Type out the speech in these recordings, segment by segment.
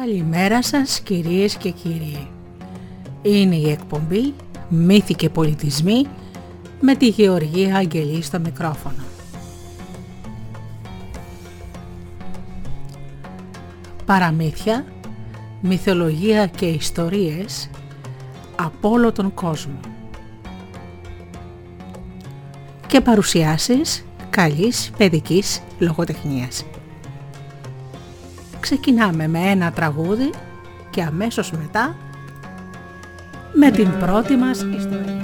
Καλημέρα σας κυρίες και κύριοι. Είναι η εκπομπή «Μύθοι και πολιτισμοί» με τη Γεωργία Αγγελή στο μικρόφωνο. Παραμύθια, μυθολογία και ιστορίες από όλο τον κόσμο. Και παρουσιάσεις καλής παιδικής λογοτεχνίας. Ξεκινάμε με ένα τραγούδι και αμέσως μετά με την πρώτη μας ιστορία.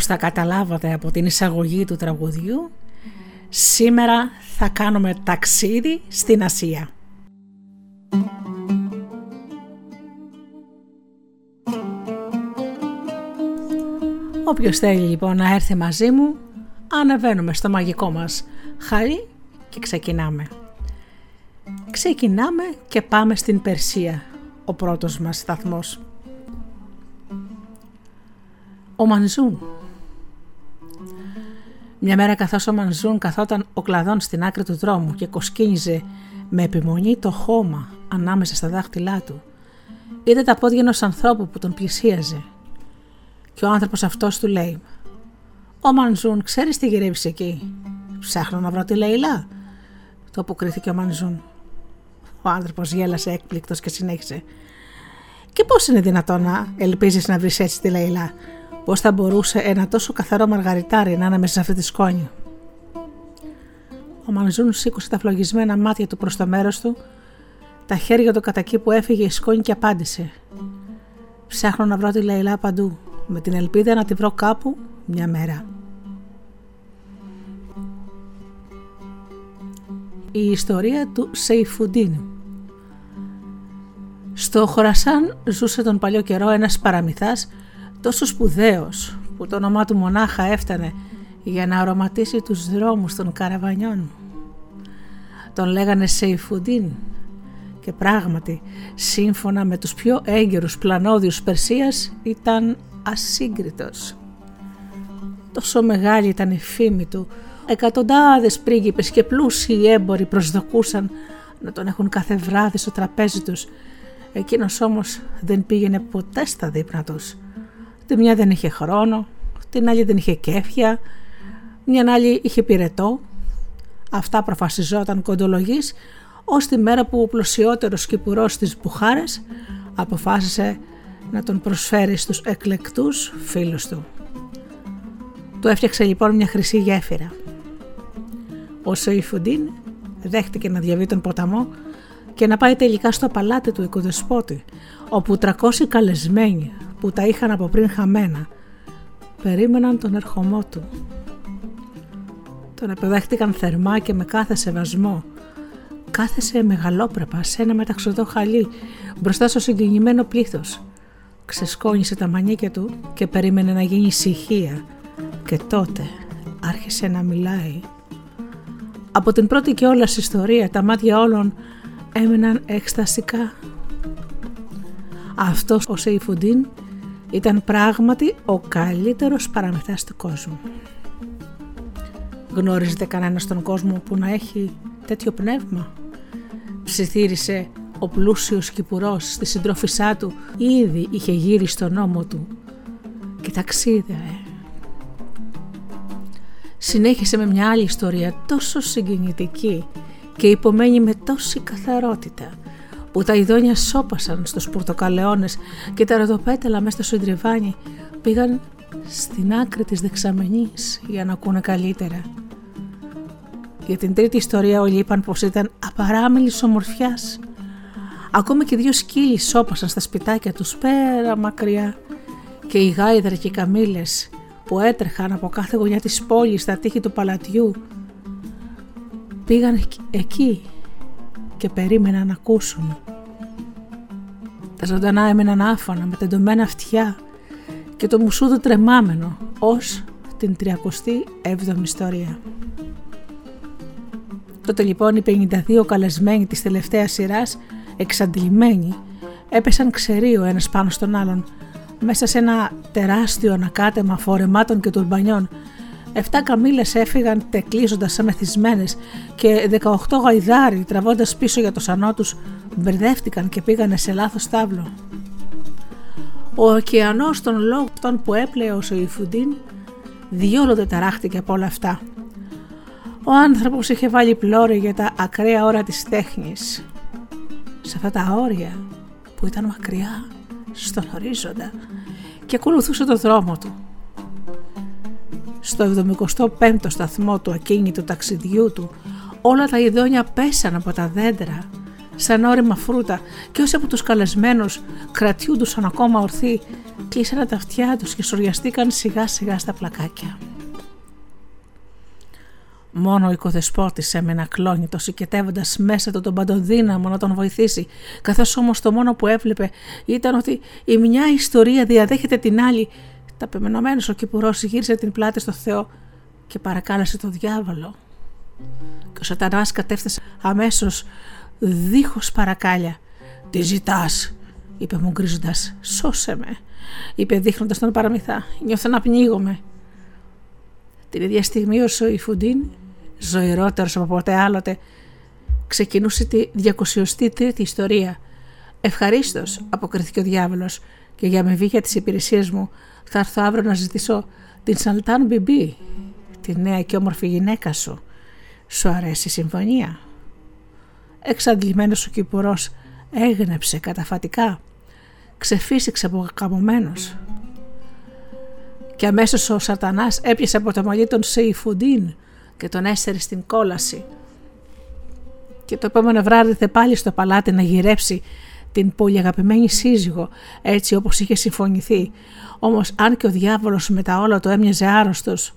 Όπως θα καταλάβατε από την εισαγωγή του τραγουδιού, σήμερα θα κάνουμε ταξίδι στην Ασία. Όποιος θέλει λοιπόν να έρθει μαζί μου, ανεβαίνουμε στο μαγικό μας χάρι και ξεκινάμε. Ξεκινάμε και πάμε στην Περσία, ο πρώτος μας σταθμός. Ο Μανζούν. Μια μέρα καθώς ο Μανζούν καθόταν ο κλαδόν στην άκρη του δρόμου και κοσκίνιζε με επιμονή το χώμα ανάμεσα στα δάχτυλά του, είδε τα πόδια ενός ανθρώπου που τον πλησίαζε. Και ο άνθρωπος αυτός του λέει: Ο Μανζούν, ξέρεις τι γυρεύεις εκεί; Ψάχνω να βρω τη Λαϊλά, το αποκρίθηκε ο Μανζούν. Ο άνθρωπος γέλασε έκπληκτος και συνέχισε. Και πώς είναι δυνατόν να ελπίζεις να βρεις έτσι τη Λαϊλά, Πώς θα μπορούσε ένα τόσο καθαρό μαργαριτάρι να είναι μέσα σε αυτή τη σκόνη. Ο Μανζούν σήκωσε τα φλογισμένα μάτια του προς το μέρος του, τα χέρια του κατά εκεί που έφυγε η σκόνη και απάντησε. Ψάχνω να βρω τη Λαϊλά παντού, με την ελπίδα να τη βρω κάπου μια μέρα. Η ιστορία του Σεϊφουντίν Στο Χορασάν ζούσε τον παλιό καιρό ένας παραμυθάς τόσο σπουδαίος που το όνομά του μονάχα έφτανε για να αρωματίσει τους δρόμους των καραβανιών. Τον λέγανε Σεϊφουντίν και πράγματι σύμφωνα με τους πιο έγκαιρους πλανόδιους Περσίας ήταν ασύγκριτος. Τόσο μεγάλη ήταν η φήμη του, εκατοντάδες πρίγκιπες και πλούσιοι έμποροι προσδοκούσαν να τον έχουν κάθε βράδυ στο τραπέζι τους. Εκείνος όμως δεν πήγαινε ποτέ στα δείπνα τους. Τη μια δεν είχε χρόνο, την άλλη δεν είχε κέφια, μια άλλη είχε πυρετό. Αυτά προφασιζόταν κοντολογής ως τη μέρα που ο πλουσιότερος κυπουρός της Μπουχάρες αποφάσισε να τον προσφέρει στους εκλεκτούς φίλους του. Του έφτιαξε λοιπόν μια χρυσή γέφυρα. Ο Σεϊφουντίν δέχτηκε να διαβεί τον ποταμό και να πάει τελικά στο παλάτι του οικοδεσπότη, όπου 300 καλεσμένοι που τα είχαν από πριν χαμένα περίμεναν τον ερχομό του. Τον επιδέχτηκαν θερμά και με κάθε σεβασμό κάθεσε μεγαλόπρεπα σε ένα μεταξωτό χαλί μπροστά στο συγκινημένο πλήθος. Ξεσκόνησε τα μανίκια του και περίμενε να γίνει ησυχία και τότε άρχισε να μιλάει. Από την πρώτη και όλα ιστορία τα μάτια όλων έμεναν εκσταστικά. Αυτός ο Σεϊφουντίν ήταν πράγματι ο καλύτερος παραμυθάς του κόσμου. Γνώριζετε κανένας στον κόσμο που να έχει τέτοιο πνεύμα; Ψιθύρισε ο πλούσιος κυπουρός στη συντρόφισά του ήδη είχε γύρει στον νόμο του και ταξίδευε. Συνέχισε με μια άλλη ιστορία τόσο συγκινητική και υπομένη με τόση καθαρότητα που τα ειδόνια σώπασαν στους πορτοκαλαιώνες και τα ροδοπέταλα μέσα στο συντριβάνι πήγαν στην άκρη της δεξαμενής για να ακούνε καλύτερα. Για την τρίτη ιστορία όλοι είπαν πως ήταν απαράμιλης ομορφιάς. Ακόμα και δύο σκύλοι σώπασαν στα σπιτάκια τους πέρα μακριά και οι γάιδρα και οι καμήλες που έτρεχαν από κάθε γωνιά της πόλης στα τείχη του παλατιού πήγαν εκεί και περίμεναν να ακούσουν. Τα ζωντανά έμεναν άφανα με τεντωμένα αυτιά και το μουσούδο τρεμάμενο ως την 37η ιστορία. Τότε λοιπόν οι 52 καλεσμένοι της τελευταίας σειράς, εξαντλημένοι, έπεσαν ξεροί ο ένας πάνω στον άλλον, μέσα σε ένα τεράστιο ανακάτεμα φορεμάτων και τουρμπανιών. Εφτά καμήλες έφυγαν τεκλίζοντας σαν μεθυσμένες και 18 γαϊδάροι τραβώντας πίσω για το σανό τους μπερδεύτηκαν και πήγανε σε λάθος τάβλο. Ο ωκεανός των λόγων που έπλεε ο Σοϊφουντίν διόλο ταράχτηκε από όλα αυτά ο άνθρωπος είχε βάλει πλώρη για τα ακραία ώρα της τέχνης. Σε αυτά τα όρια που ήταν μακριά στον ορίζοντα και ακολουθούσε το δρόμο του. Στο 75ο σταθμό του ακίνητου ταξιδιού του όλα τα ειδόνια πέσαν από τα δέντρα σαν όρημα φρούτα και όσοι από τους καλεσμένους κρατιούντουσαν ακόμα ορθοί κλείσανε τα αυτιά τους και σοριαστήκαν σιγά σιγά στα πλακάκια. Μόνο ο οικοδεσπότης έμενε ακλόνητο, οικετεύοντα μέσα του τον παντοδύναμο να τον βοηθήσει, καθώς όμως το μόνο που έβλεπε ήταν ότι η μια ιστορία διαδέχεται την άλλη. Ταπεμενωμένο ο κυπουρός γύρισε την πλάτη στο Θεό και παρακάλεσε τον διάβολο. Και ο Σατανάς κατέφθασε αμέσως δίχως παρακάλια. Τι ζητάς, είπε μου γκρίζοντα. Σώσε με, είπε δείχνοντας τον παραμυθά. Νιώθω να πνίγομαι. Την ίδια στιγμή ο Σοϊφουντίν ζωηρότερος από ποτέ άλλοτε, ξεκινούσε τη 203η ιστορία, Ευχαρίστως, αποκριθήκε ο διάβολος, και για αμοιβή για τι υπηρεσίε μου θα έρθω αύριο να ζητήσω την Σαλτάν Μπιμπί, τη νέα και όμορφη γυναίκα σου. Σου αρέσει η συμφωνία; Εξαντλημένος ο κυπουρός έγνεψε καταφατικά, ξεφύσηξε αποκαμωμένος. Και αμέσως ο Σατανάς έπιασε από το μαλλί τον Σεϊφουντίν και τον έστερε στην κόλαση. Και το επόμενο βράδυ θε πάλι στο παλάτι να γυρέψει την πολύ αγαπημένη σύζυγο έτσι όπως είχε συμφωνηθεί. Όμως αν και ο διάβολος με τα όλα το έμοιαζε άρρωστος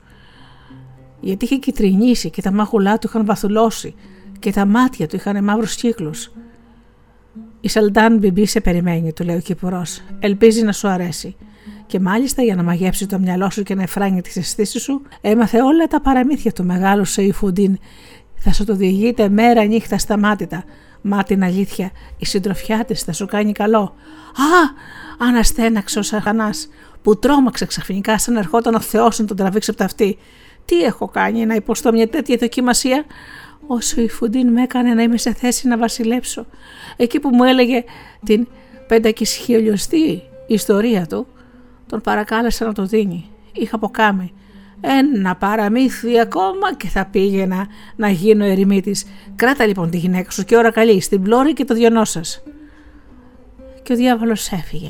γιατί είχε κυτρινήσει και τα μάχουλά του είχαν βαθουλώσει και τα μάτια του είχαν μαύρους κύκλους. Η Σαλντάν Μπιμπί σε περιμένει, του λέει ο Κυπουρό. Ελπίζει να σου αρέσει. Και μάλιστα για να μαγέψει το μυαλό σου και να εφράνει τις αισθήσεις σου, έμαθε όλα τα παραμύθια του μεγάλου Σεϊφουντίν. Θα σου το διηγείται μέρα νύχτα σταμάτητα, Μα την αλήθεια, η συντροφιά της θα σου κάνει καλό. Α! Αναστέναξε ο Σαχανά, που τρόμαξε ξαφνικά σαν ερχόταν ο Θεός να τον τραβήξει από τα αυτή. Τι έχω κάνει να υποστώ μια τέτοια δοκιμασία, όσο η Φουντίν με έκανε να είμαι σε θέση να βασιλέψω. Εκεί που μου έλεγε την πεντακισχυολιοστή ιστορία του, τον παρακάλεσα να το δίνει. Είχα αποκάμει ένα παραμύθι ακόμα και θα πήγαινα να γίνω ερημίτης. Κράτα λοιπόν τη γυναίκα σου και ώρα καλή στην πλώρη και το διονό σας. Και ο διάβολος έφυγε.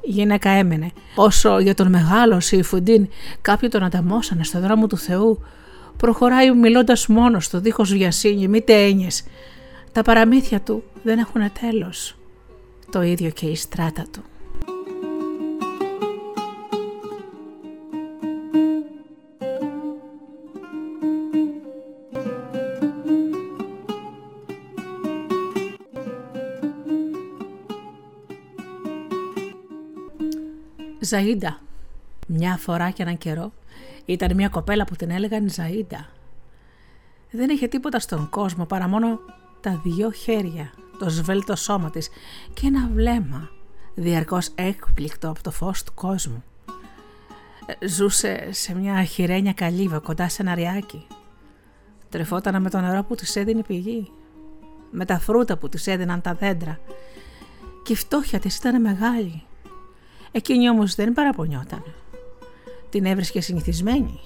Η γυναίκα έμενε. Όσο για τον μεγάλο Σιφουντίν κάποιοι τον ανταμώσανε στο δρόμο του Θεού, προχωράει μιλώντας μόνος του, δίχως βιασύνη, μη έννοιες. Τα παραμύθια του δεν έχουν τέλος. Το ίδιο και η στράτα του. Ζαΐντα. Μια φορά και έναν καιρό ήταν μια κοπέλα που την έλεγαν Ζαΐντα. Δεν είχε τίποτα στον κόσμο παρά μόνο τα δυο χέρια, το σβέλτο σώμα της και ένα βλέμμα διαρκώς έκπληκτο από το φως του κόσμου. Ζούσε σε μια χειρένια καλύβα κοντά σε ένα ριάκι. Τρεφόταν με το νερό που της έδινε η πηγή, με τα φρούτα που της έδιναν τα δέντρα και η φτώχεια της ήταν μεγάλη Εκείνη όμως δεν παραπονιόταν. Την έβρισκε συνηθισμένη.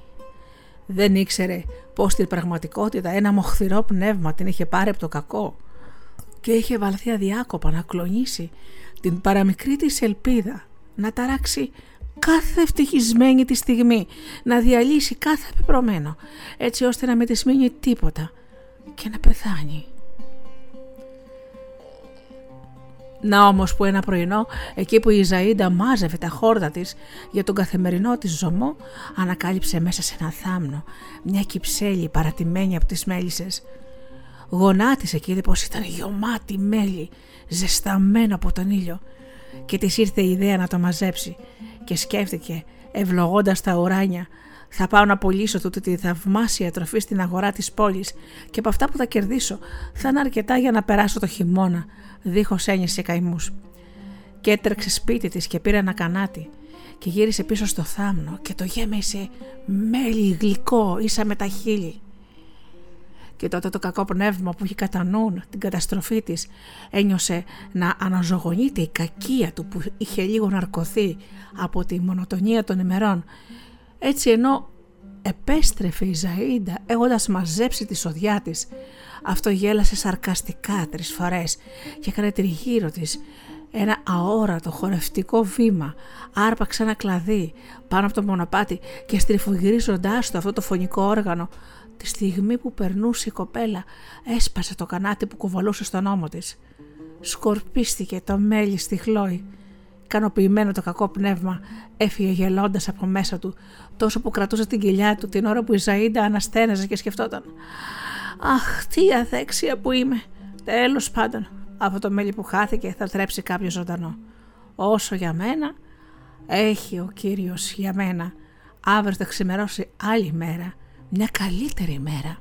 Δεν ήξερε πως στην πραγματικότητα ένα μοχθηρό πνεύμα την είχε πάρει από το κακό και είχε βαλθεί αδιάκοπα να κλονίσει την παραμικρή της ελπίδα να ταράξει κάθε ευτυχισμένη τη στιγμή, να διαλύσει κάθε πεπρωμένο, έτσι ώστε να με της μείνει τίποτα και να πεθάνει. Να όμως που ένα πρωινό, εκεί που η Ζαΐντα μάζευε τα χόρτα της για τον καθημερινό της ζωμό, ανακάλυψε μέσα σε ένα θάμνο μια κυψέλη παρατημένη από τις μέλισσες. Γονάτισε και είδε πως ήταν γεωμάτι μέλι, ζεσταμένο από τον ήλιο και της ήρθε η ιδέα να το μαζέψει και σκέφτηκε ευλογώντας τα ουράνια θα πάω να πωλήσω τούτη τη θαυμάσια τροφή στην αγορά της πόλης και από αυτά που θα κερδίσω θα είναι αρκετά για να περάσω το χειμώνα δίχως έννοιες και καημούς. Και έτρεξε σπίτι της και πήρε ένα κανάτι και γύρισε πίσω στο θάμνο και το γέμισε μέλι γλυκό ίσα με τα χείλη. Και τότε το κακό πνεύμα που είχε κατά νου την καταστροφή της ένιωσε να αναζωογονείται η κακία του που είχε λίγο ναρκωθεί από τη μονοτονία των ημερών. Έτσι ενώ επέστρεφε η Ζαΐντα έχοντας μαζέψει τη σοδιά της αυτό γέλασε σαρκαστικά τρεις φορές και έκανε τριγύρω της ένα αόρατο χορευτικό βήμα, άρπαξε ένα κλαδί πάνω από το μονοπάτι και στριφογυρίζοντάς το αυτό το φωνικό όργανο, τη στιγμή που περνούσε η κοπέλα έσπασε το κανάτι που κουβαλούσε στον ώμο της. Σκορπίστηκε το μέλι στη χλόη. Κανοποιημένο το κακό πνεύμα έφυγε γελώντας από μέσα του τόσο που κρατούσε την κοιλιά του την ώρα που η Ζαΐντα αναστέναζε και σκεφτόταν Αχ, τι αδέξια που είμαι. Τέλος πάντων, αυτό το μέλι που χάθηκε θα τρέψει κάποιος ζωντανό. Όσο για μένα, έχει ο Κύριος για μένα. Αύριο θα ξημερώσει άλλη μέρα, μια καλύτερη μέρα.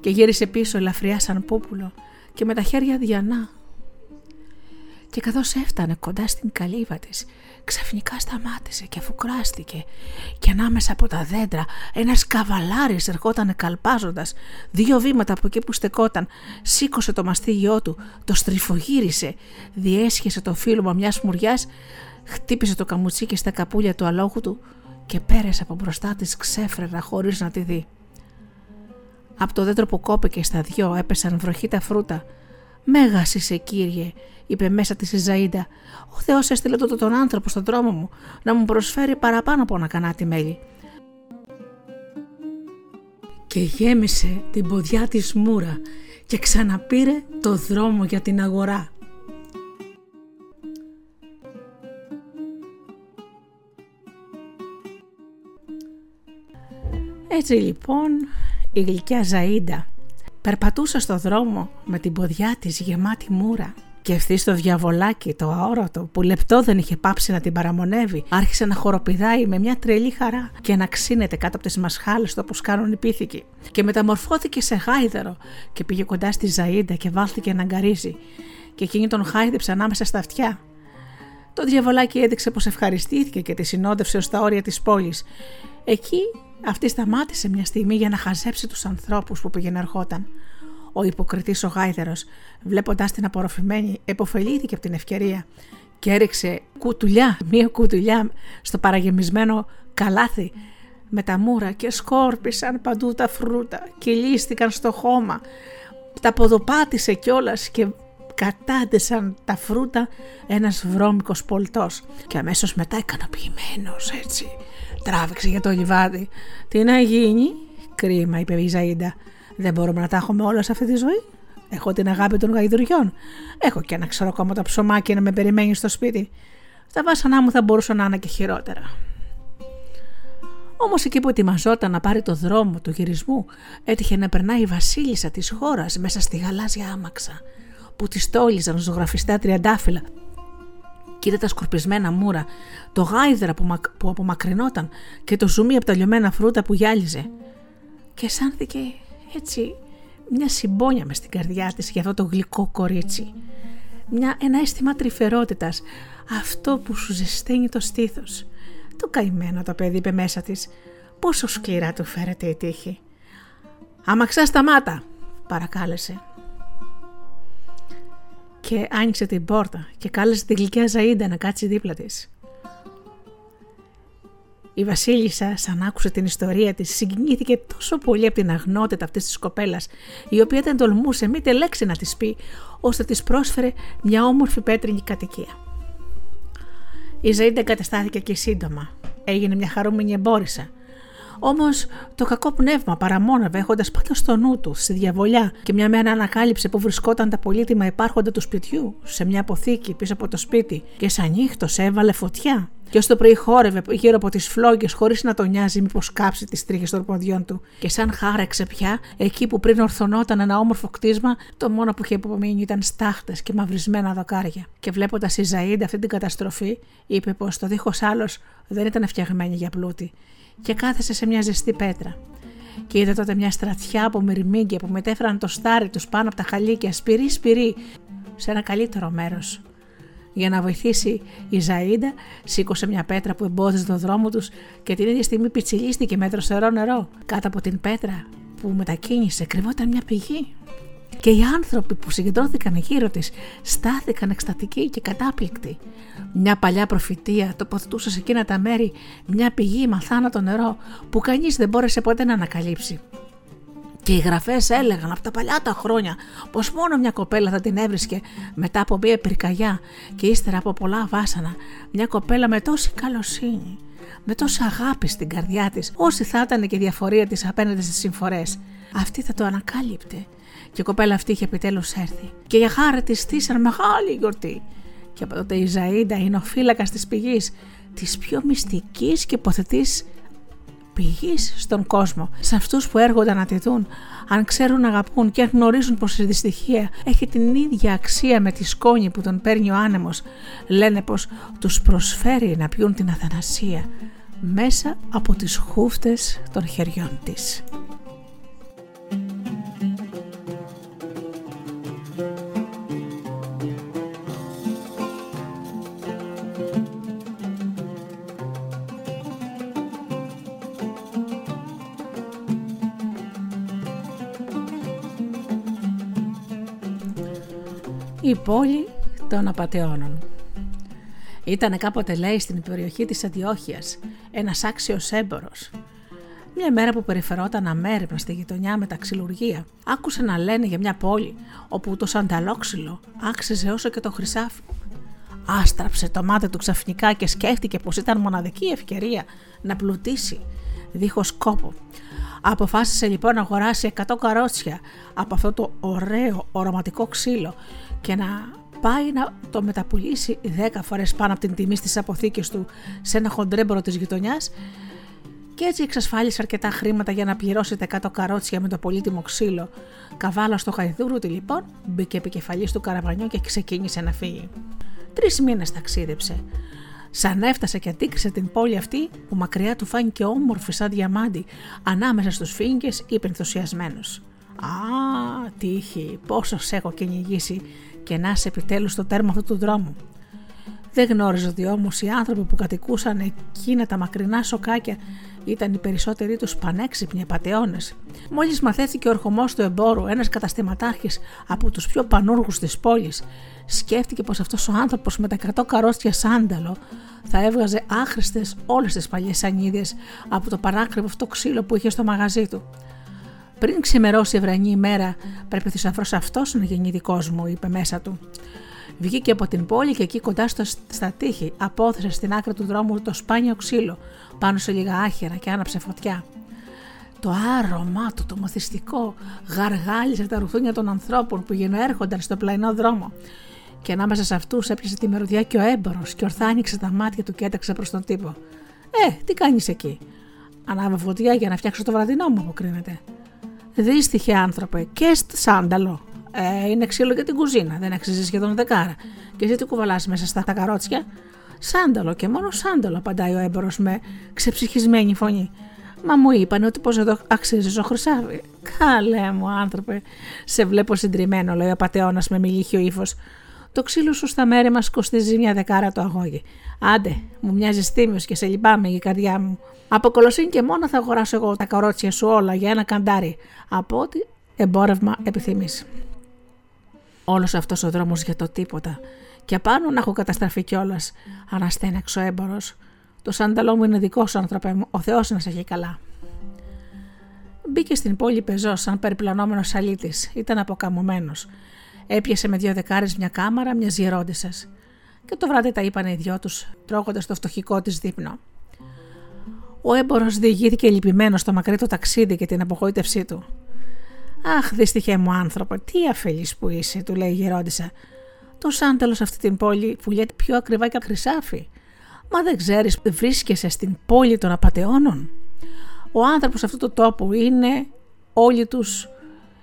Και γύρισε πίσω ελαφριά σαν πούπουλο και με τα χέρια διανά. και καθώς έφτανε κοντά στην καλύβα της ξαφνικά σταμάτησε και φουκράστηκε και ανάμεσα από τα δέντρα ένας καβαλάρης ερχότανε καλπάζοντας δύο βήματα από εκεί που στεκόταν σήκωσε το μαστίγιό του, το στριφογύρισε διέσχεσε το φύλλωμα μιας μουριάς χτύπησε το καμουτσίκι στα καπούλια του αλόγου του και πέρασε από μπροστά της ξέφρερα χωρίς να τη δει. Από το δέντρο που κόπηκε στα δυο έπεσαν βροχή τα φρούτα. «Μέγας είσαι κύριε», είπε μέσα της η Ζαΐντα. «Ο Θεός έστειλε τότε τον άνθρωπο στον δρόμο μου να μου προσφέρει παραπάνω από ένα κανάτι μέλι». Και γέμισε την ποδιά της μούρας και ξαναπήρε το δρόμο για την αγορά. Έτσι λοιπόν η γλυκιά Ζαΐντα περπατούσε στο δρόμο με την ποδιά της γεμάτη μούρα και ευθύ στο διαβολάκι το αόρατο που λεπτό δεν είχε πάψει να την παραμονεύει άρχισε να χοροπηδάει με μια τρελή χαρά και να ξύνεται κάτω από τις μασχάλες του όπως κάνουν οι πίθηκοι. Και μεταμορφώθηκε σε γάιδερο και πήγε κοντά στη Ζαΐντα και βάλθηκε να αγκαρίζει. Και εκείνη τον χάιδεψε ανάμεσα στα αυτιά. Το διαβολάκι έδειξε πως ευχαριστήθηκε και τη συνόδευσε ως τα όρια της πόλης. Εκεί αυτή σταμάτησε μια στιγμή για να χαζέψει τους ανθρώπους που πήγαινε ερχόταν. Ο υποκριτής ο γάιδερος, βλέποντας την απορροφημένη, εποφελήθηκε από την ευκαιρία και έριξε κουτουλιά, μία κουτουλιά στο παραγεμισμένο καλάθι με τα μούρα και σκόρπισαν παντού τα φρούτα, κυλίστηκαν στο χώμα, τα ποδοπάτησε κιόλας και κατάντεσαν τα φρούτα ένας βρώμικος πολτός και αμέσως μετά ικανοποιημένος έτσι τράβηξε για το λιβάδι. Τι να γίνει, κρίμα είπε η Ζαΐντα. Δεν μπορούμε να τα έχουμε όλα σε αυτή τη ζωή. Έχω την αγάπη των γαϊδουριών. Έχω και ένα ξέρω ακόμα το ψωμάκι να με περιμένει στο σπίτι. Τα βάσανά μου θα μπορούσαν να είναι και χειρότερα. Όμως εκεί που ετοιμαζόταν να πάρει το δρόμο του γυρισμού, έτυχε να περνάει η βασίλισσα της χώρας μέσα στη γαλάζια άμαξα, που τη στόλιζαν ζωγραφιστά τριαντάφυλλα Κοίτα τα σκορπισμένα μούρα, το γάιδρα που, μα, που απομακρυνόταν και το ζουμί από τα λιωμένα φρούτα που γυάλιζε. Και αισθάνθηκε έτσι μια συμπόνια μες στην καρδιά της για αυτό το γλυκό κορίτσι. Μια, ένα αίσθημα τρυφερότητας, αυτό που σου ζεσταίνει το στήθος. Το καημένο το παιδί είπε μέσα της, πόσο σκληρά του φέρεται η τύχη. «Αμαξά σταμάτα», παρακάλεσε και άνοιξε την πόρτα και κάλεσε τη γλυκιά Ζαΐντα να κάτσει δίπλα της. Η Βασίλισσα, σαν άκουσε την ιστορία της, συγκινήθηκε τόσο πολύ από την αγνότητα αυτής της κοπέλας, η οποία δεν τολμούσε μήτε λέξη να της πει, ώστε της πρόσφερε μια όμορφη πέτρινη κατοικία. Η Ζαΐντα εγκαταστάθηκε και σύντομα. Έγινε μια χαρούμενη εμπόρισα Όμως το κακό πνεύμα παραμόναβε έχοντας πάντα στο νου του στη διαβολιά και μια μέρα ανακάλυψε που βρισκόταν τα πολύτιμα υπάρχοντα του σπιτιού σε μια αποθήκη πίσω από το σπίτι και σαν νύχτος έβαλε φωτιά. Και ως το πρωί χόρευε γύρω από τις φλόγες χωρίς να τον νοιάζει μήπως κάψει τις τρίχες των ποδιών του. Και σαν χάρεξε πια, εκεί που πριν ορθωνόταν ένα όμορφο κτίσμα, το μόνο που είχε απομείνει ήταν στάχτες και μαυρισμένα δοκάρια. Και βλέποντας η Ζαΐντα αυτή την καταστροφή, είπε πως το δίχως άλλος δεν ήταν φτιαγμένη για πλούτη και κάθεσε σε μια ζεστή πέτρα. Και είδε τότε μια στρατιά από μυρμήγκια που μετέφεραν το στάρι τους πάνω από τα χαλίκια σπυρί σπυρί σε ένα καλύτερο μέρος. Για να βοηθήσει η Ζαΐντα, σήκωσε μια πέτρα που εμπόδιζε τον δρόμο τους και την ίδια στιγμή πιτσιλίστηκε με δροσερό νερό. Κάτω από την πέτρα που μετακίνησε κρυβόταν μια πηγή και οι άνθρωποι που συγκεντρώθηκαν γύρω της στάθηκαν εκστατικοί και κατάπληκτοι. Μια παλιά προφητεία τοποθετούσε σε εκείνα τα μέρη μια πηγή μαθάνατο νερό που κανείς δεν μπόρεσε ποτέ να ανακαλύψει. Και οι γραφές έλεγαν από τα παλιά τα χρόνια πως μόνο μια κοπέλα θα την έβρισκε μετά από μια πυρκαγιά και ύστερα από πολλά βάσανα. Μια κοπέλα με τόση καλοσύνη, με τόση αγάπη στην καρδιά της, όσοι θα ήταν και η διαφορία της απέναντι στις συμφορές. Αυτή θα το ανακάλυπτε και η κοπέλα αυτή είχε επιτέλους έρθει. Και για χάρη της στήσαν μεγάλη γιορτή. Και από τότε η Ζαΐντα είναι ο φύλακα της πηγής, της πιο μυστικής και υποθετής πηγής στον κόσμο. Σε αυτούς που έρχονται να τη δουν, αν ξέρουν να αγαπούν και αν γνωρίζουν πως η δυστυχία έχει την ίδια αξία με τη σκόνη που τον παίρνει ο άνεμος, λένε πως τους προσφέρει να πιούν την αθανασία μέσα από τις χούφτες των χεριών της. Η πόλη των απαταιώνων. Ήταν κάποτε λέει στην περιοχή της Αντιόχειας ένας άξιος έμπορος. Μια μέρα που περιφερόταν αμέριμνα στη γειτονιά με τα ξυλουργία, άκουσε να λένε για μια πόλη όπου το σανταλόξυλο άξιζε όσο και το χρυσάφι. Άστραψε το μάτι του ξαφνικά και σκέφτηκε πως ήταν μοναδική ευκαιρία να πλουτίσει δίχως κόπο. Αποφάσισε λοιπόν να αγοράσει 100 καρότσια από αυτό το ωραίο οροματικό ξύλο και να πάει να το μεταπουλήσει 10 φορές πάνω από την τιμή στις αποθήκες του σε ένα χοντρέμπορο της γειτονιάς και έτσι εξασφάλισε αρκετά χρήματα για να πληρώσει τα 100 καρότσια με το πολύτιμο ξύλο. Καβάλα στο Χαϊδούρουτι λοιπόν μπήκε επικεφαλής του καραβανιού και ξεκίνησε να φύγει. Τρεις μήνες ταξίδεψε. Σαν έφτασε και αντίκρισε την πόλη αυτή που μακριά του φάνηκε όμορφη σαν διαμάντι ανάμεσα στους φύγγες είπε ενθουσιασμένος. «Α, τύχη, πόσος σε έχω κυνηγήσει και να είσαι επιτέλους στο τέρμα αυτού του δρόμου». Δεν γνώριζε ότι όμως οι άνθρωποι που κατοικούσαν εκείνα τα μακρινά σοκάκια ήταν οι περισσότεροι τους πανέξυπνοι απαταιώνες. Μόλις μαθαίθηκε ο ερχομός του εμπόρου, ένας καταστηματάρχης από τους πιο πανούργους της πόλης, σκέφτηκε πως αυτός ο άνθρωπος με τα 100 καρόστια σάνταλο θα έβγαζε άχρηστες όλες τις παλιές σανίδες από το παράκριβο αυτό ξύλο που είχε στο μαγαζί του. Πριν ξημερώσει η ευρανή ημέρα, πρέπει ο θησαυρός αυτός να γίνει δικός μου, είπε μέσα του. Βγήκε από την πόλη και εκεί κοντά στο, στα τείχη απόθεσε στην άκρη του δρόμου το σπάνιο ξύλο πάνω σε λίγα άχυρα και άναψε φωτιά. Το άρωμά του, το μαθηστικό, γαργάλιζε τα ρουθούνια των ανθρώπων που γενοέρχονταν στο πλαϊνό δρόμο. Και ανάμεσα σε αυτούς έπιασε τη μυρωδιά και ο έμπορος και ορθά άνοιξε τα μάτια του και έταξε προς τον τύπο. Ε, τι κάνεις εκεί; Ανάβω φωτιά για να φτιάξω το βραδινό μου, αποκρίνεται. Δύστιχε άνθρωπε, και σάνταλο. Ε, είναι ξύλο για την κουζίνα, δεν αξίζει σχεδόν δεκάρα. Και εσύ τι κουβαλάς μέσα στα τα καρότσια; Σάνταλο και μόνο σάνταλο, απαντάει ο έμπορος με ξεψυχισμένη φωνή. Μα μου είπαν ότι πως εδώ αξίζει ο χρυσάβι. Καλέ μου, άνθρωπε, σε βλέπω συντριμμένο, λέει ο πατεώνας με μιλίχιο ύφος. Το ξύλο σου στα μέρη μας κοστίζει μια δεκάρα το αγώγι. Άντε, μου μοιάζεις τίμιος και σε λυπάμαι η καρδιά μου. Από κολοσσίνη και μόνο θα αγοράσω εγώ τα καρότσια σου όλα για ένα καντάρι. Από ό,τι εμπόρευμα επιθυμείς. Όλος αυτός ο δρόμος για το τίποτα. Και απάνω να έχω καταστραφεί κιόλας, αναστέναξε ο έμπορος. Το σάνταλό μου είναι δικός σου, άνθρωπε μου, ο Θεός να σε έχει καλά. Μπήκε στην πόλη πεζός, σαν περιπλανόμενος αλήτης. Ήταν αποκαμωμένος. Έπιασε με δύο δεκάρες μια κάμαρα μια γερόντισα. Και το βράδυ τα είπαν οι δυο τους, τρώγοντας το φτωχικό της δείπνο. Ο έμπορο διηγήθηκε λυπημένο στο μακρύ το ταξίδι και την απογοήτευσή του. Αχ, δυστυχέ μου άνθρωπο, τι αφελής που είσαι, του λέει η γερόντισα. Το σάνταλος σε αυτή την πόλη πουλιέται πιο ακριβά και χρυσάφι. Μα δεν ξέρεις, βρίσκεσαι στην πόλη των απαταιώνων. Ο άνθρωπος αυτού του τόπου είναι όλοι τους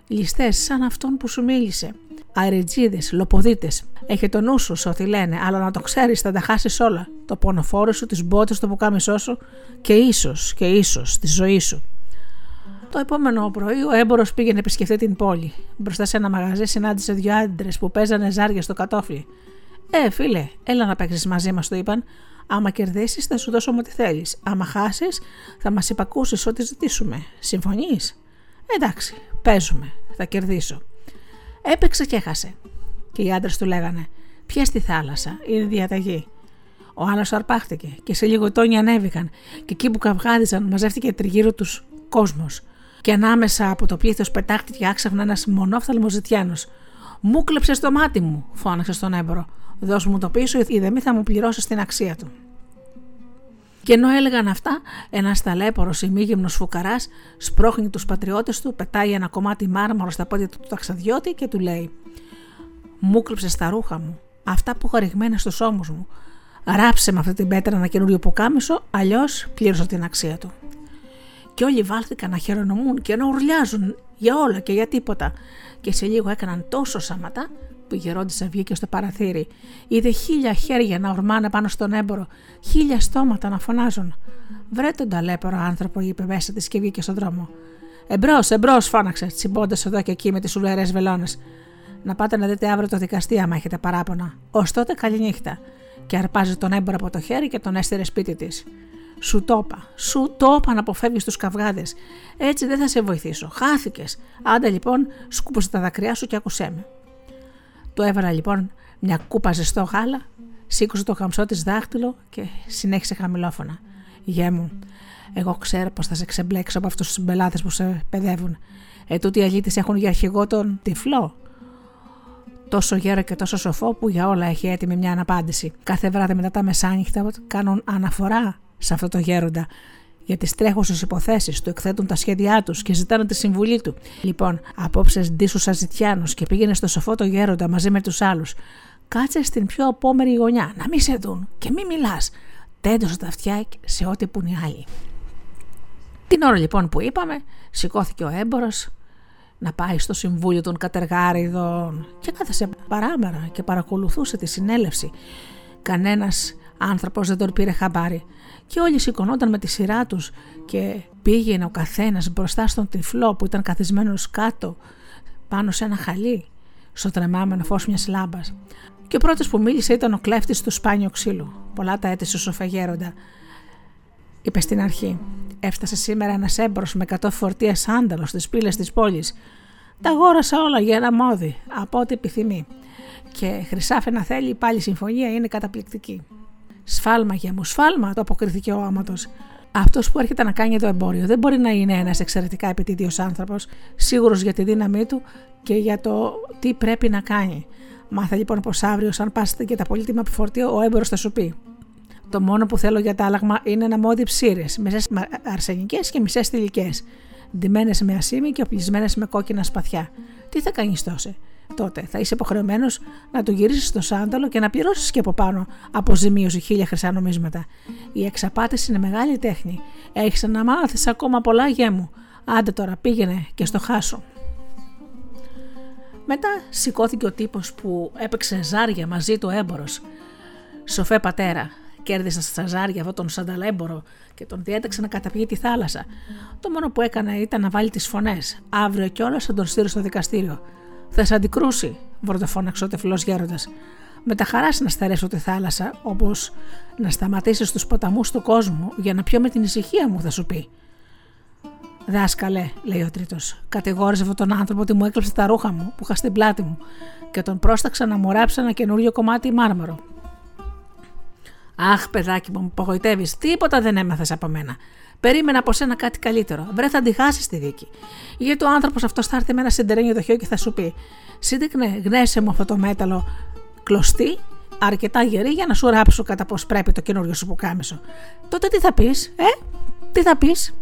ληστές σαν αυτόν που σου μίλησε. Αρετζίδε, λοποδίτε. Έχει το νου σου, ό,τι λένε, αλλά να το ξέρεις, θα τα χάσεις όλα. Το πονοφόρο σου, τις μπότες, το πουκάμισό σου και ίσως και ίσως τη ζωή σου. Το επόμενο πρωί ο έμπορο πήγε να επισκεφτεί την πόλη. Μπροστά σε ένα μαγαζί συνάντησε δύο άντρες που παίζανε ζάρια στο κατόφλι. Ε, φίλε, έλα να παίξεις μαζί μας, το είπαν. Άμα κερδίσεις, θα σου δώσω ό,τι θέλεις. Άμα χάσεις, θα μας υπακούσεις ό,τι ζητήσουμε. Συμφωνείς; Εντάξει, παίζουμε. Θα κερδίσω. Έπαιξε και έχασε. Και οι άντρες του λέγανε: Πιε στη θάλασσα, είναι διαταγή. Ο άλλος αρπάχτηκε και σε λίγο τόνοι ανέβηκαν και εκεί που καυγάδιζαν μαζεύτηκε τριγύρω τους κόσμος και ανάμεσα από το πλήθος πετάχτηκε άξαφνα ένας μονόφθαλμος ζητιάνος. Μου κλέψε το μάτι μου, φώναξε στον έμπορο. Δώσ' μου το πίσω ή δεν θα μου πληρώσει την αξία του. Και ενώ έλεγαν αυτά, ένας ταλέπορο ημίγυμνος φουκαράς σπρώχνει τους πατριώτες του, πετάει ένα κομμάτι μάρμαρο στα πόδια του ταξαδιώτη και του λέει: Μου κλέψε τα ρούχα μου, αυτά που έχω ρηγμένα στους ώμους μου. Ράψε με αυτή την πέτρα ένα καινούριο πουκάμισο, αλλιώς πλήρωσα την αξία του και όλοι βάλθηκαν να χαιρονομούν και να ουρλιάζουν για όλα και για τίποτα. Και σε λίγο έκαναν τόσο σαματά που η γερόντισα βγήκε στο παραθύρι. Είδε χίλια χέρια να ορμάνε πάνω στον έμπορο, χίλια στόματα να φωνάζουν. Βρε τον ταλέπορο άνθρωπο, είπε μέσα της και βγήκε στον δρόμο. Εμπρός, εμπρός, φώναξε, τσιμπώντας εδώ και εκεί με τις ουλερέ βελόνες. Να πάτε να δείτε αύριο το δικαστή, άμα έχετε παράπονα. Ω τότε, καληνύχτα. Και αρπάζει τον έμπορο από το χέρι και τον έστειρε σπίτι της. Σου το είπα. Σου το είπα να αποφεύγεις τους καυγάδες. Έτσι δεν θα σε βοηθήσω. Χάθηκες. Άντε λοιπόν, σκούπωσε τα δακρυά σου και άκουσέ με. Του έβαλα λοιπόν μια κούπα ζεστό γάλα, σήκωσε το χαμσό της δάχτυλο και συνέχισε χαμηλόφωνα. Γε μου, εγώ ξέρω πως θα σε ξεμπλέξω από αυτούς τους μπελάτες που σε παιδεύουν. Ε, τούτοι οι αλήτε έχουν για αρχηγό τον τυφλό. Τόσο γέρο και τόσο σοφό που για όλα έχει έτοιμη μια αναπάντηση. Κάθε βράδυ μετά τα μεσάνυχτα κάνουν αναφορά σε αυτό το γέροντα για τι τρέχουσε υποθέσεις του, εκθέτουν τα σχέδιά τους και ζητάνε τη συμβουλή του. Λοιπόν, απόψες ντύσου Αζητιάνου και πήγαινε στο σοφό το γέροντα μαζί με τους άλλους. Κάτσε στην πιο απόμερη γωνιά, να μην σε δουν και μην μιλάς. Τέντωσε τα αυτιά σε ό,τι πουν οι άλλοι. Την ώρα λοιπόν που είπαμε, σηκώθηκε ο έμπορος να πάει στο Συμβούλιο των Κατεργάριδων και κάθεσε παράμερα και παρακολουθούσε τη συνέλευση. Κανένας άνθρωπος δεν τον πήρε χαμπάρι και όλοι σηκωνόταν με τη σειρά τους και πήγαινε ο καθένας μπροστά στον τυφλό που ήταν καθισμένος κάτω πάνω σε ένα χαλί στο τρεμάμενο φως μιας λάμπας. Και ο πρώτος που μίλησε ήταν ο κλέφτης του σπάνιου ξύλου. Πολλά τα έτη σου σοφαγέροντα. Είπε στην αρχή. Έφτασε σήμερα ένας έμπορο με 100 φορτίε άνταλο στις πύλες της πόλης. Τα αγόρασα όλα για ένα μόδι, από ό,τι επιθυμεί. Και χρυσάφε να θέλει, πάλι η συμφωνία είναι καταπληκτική. Σφάλμα για μου, σφάλμα, το αποκριθήκε ο άματος. Αυτός που έρχεται να κάνει το εμπόριο δεν μπορεί να είναι ένας εξαιρετικά επιτίδιος άνθρωπος, σίγουρος για τη δύναμή του και για το τι πρέπει να κάνει. Μάθε λοιπόν πως αύριο, αν πάσετε και τα πολύτιμα φορτίο, ο έμπορος θα σου πει. Το μόνο που θέλω για τα άλλαγμα είναι ένα μόδι ψήρες, μισές αρσενικές και μισές θηλυκές, ντυμένες με ασίμι και οπλισμένες με κόκκινα σπαθιά. Τι θα κάνεις τόσο. Τότε θα είσαι υποχρεωμένος να του γυρίσεις το σάνταλο και να πληρώσεις και από πάνω αποζημίωση χίλια χρυσά νομίσματα. Η εξαπάτηση είναι μεγάλη τέχνη. Έχεις να μάθει ακόμα πολλά γέ μου. Άντε τώρα, πήγαινε και στο χάσο. Μετά σηκώθηκε ο τύπος που έπαιξε ζάρια μαζί του έμπορος. Σοφέ πατέρα, κέρδισε στα ζάρια αυτόν τον σανταλέμπορο και τον διέταξε να καταπιεί τη θάλασσα. Το μόνο που έκανε ήταν να βάλει τις φωνές. Αύριο κιόλας θα τον στείλω στο δικαστήριο. Θα σε αντικρούσει, βροντοφώναξε ο τεφλό γέροντας. Με τα χαράς να στερέσω τη θάλασσα, όπως να σταματήσεις τους ποταμούς του κόσμου για να πιω με την ησυχία μου, θα σου πει. Δάσκαλε, λέει ο τρίτος, κατηγόρησε αυτόν τον άνθρωπο ότι μου έκλεψε τα ρούχα μου που είχα στην πλάτη μου και τον πρόσταξα να μου ράψει ένα καινούριο κομμάτι μάρμαρο. Αχ, παιδάκι μου, μου απογοητεύεις. Τίποτα δεν έμαθες από μένα. Περίμενα από σένα κάτι καλύτερο. Βρε, θα τη χάσει τη δίκη. Γιατί ο άνθρωπος αυτός θα έρθει με ένα σεντερένιο δοχείο και θα σου πει: Σύντεκνε, γνέσαι μου αυτό το μέταλλο κλωστή, αρκετά γερή για να σου ράψω κατά πώ πρέπει το καινούριο σου πουκάμισο. Τότε τι θα πεις, ε, τι θα πεις;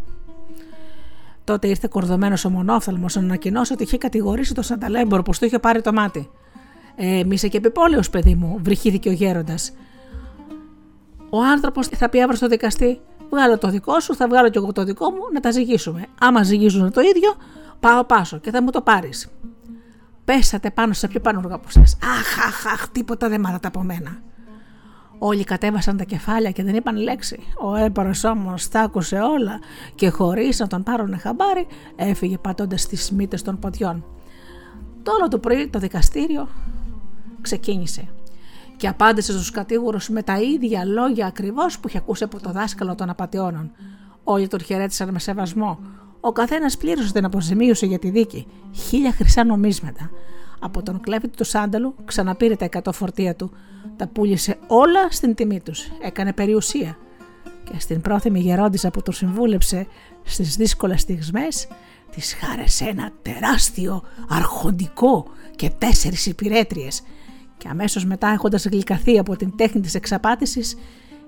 Τότε ήρθε κορδωμένος ο μονόφθαλμο να ανακοινώσει ότι είχε κατηγορήσει το Σανταλέμπορο που του είχε πάρει το μάτι. Ε, μη είσαι και επιπόλαιος, παιδί μου, βρυχήθηκε ο γέροντας. Ο άνθρωπος θα πει αύριο στο δικαστή: Βγάλω το δικό σου, θα βγάλω και εγώ το δικό μου, να τα ζυγίσουμε. Άμα ζυγίζουν το ίδιο, πάω πάσο και θα μου το πάρεις. Πέσατε πάνω σε πιο πάνω από εσάς. Αχ, αχ, αχ, τίποτα δεν μάθατε από μένα. Όλοι κατέβασαν τα κεφάλια και δεν είπαν λέξη. Ο έπορο όμως τα άκουσε όλα και χωρίς να τον πάρουν χαμπάρι, έφυγε πατώντας τις μύτες των ποδιών. Το όλο το πρωί το δικαστήριο ξεκίνησε και απάντησε στους κατήγορους με τα ίδια λόγια ακριβώς που είχε ακούσει από το δάσκαλο των απαταιώνων. Όλοι τον χαιρέτησαν με σεβασμό. Ο καθένας πλήρωσε την αποζημίωση για τη δίκη. Χίλια χρυσά νομίσματα. Από τον κλέφτη του σάνταλου ξαναπήρε τα 100 φορτία του. Τα πούλησε όλα στην τιμή τους. Έκανε περιουσία. Και στην πρόθυμη γερόντισα που του συμβούλεψε στις δύσκολες στιγμές, της χάρεσε ένα τεράστιο αρχοντικό και τέσσερις υπηρέτριες και αμέσως μετά έχοντας γλυκαθεί από την τέχνη της εξαπάτησης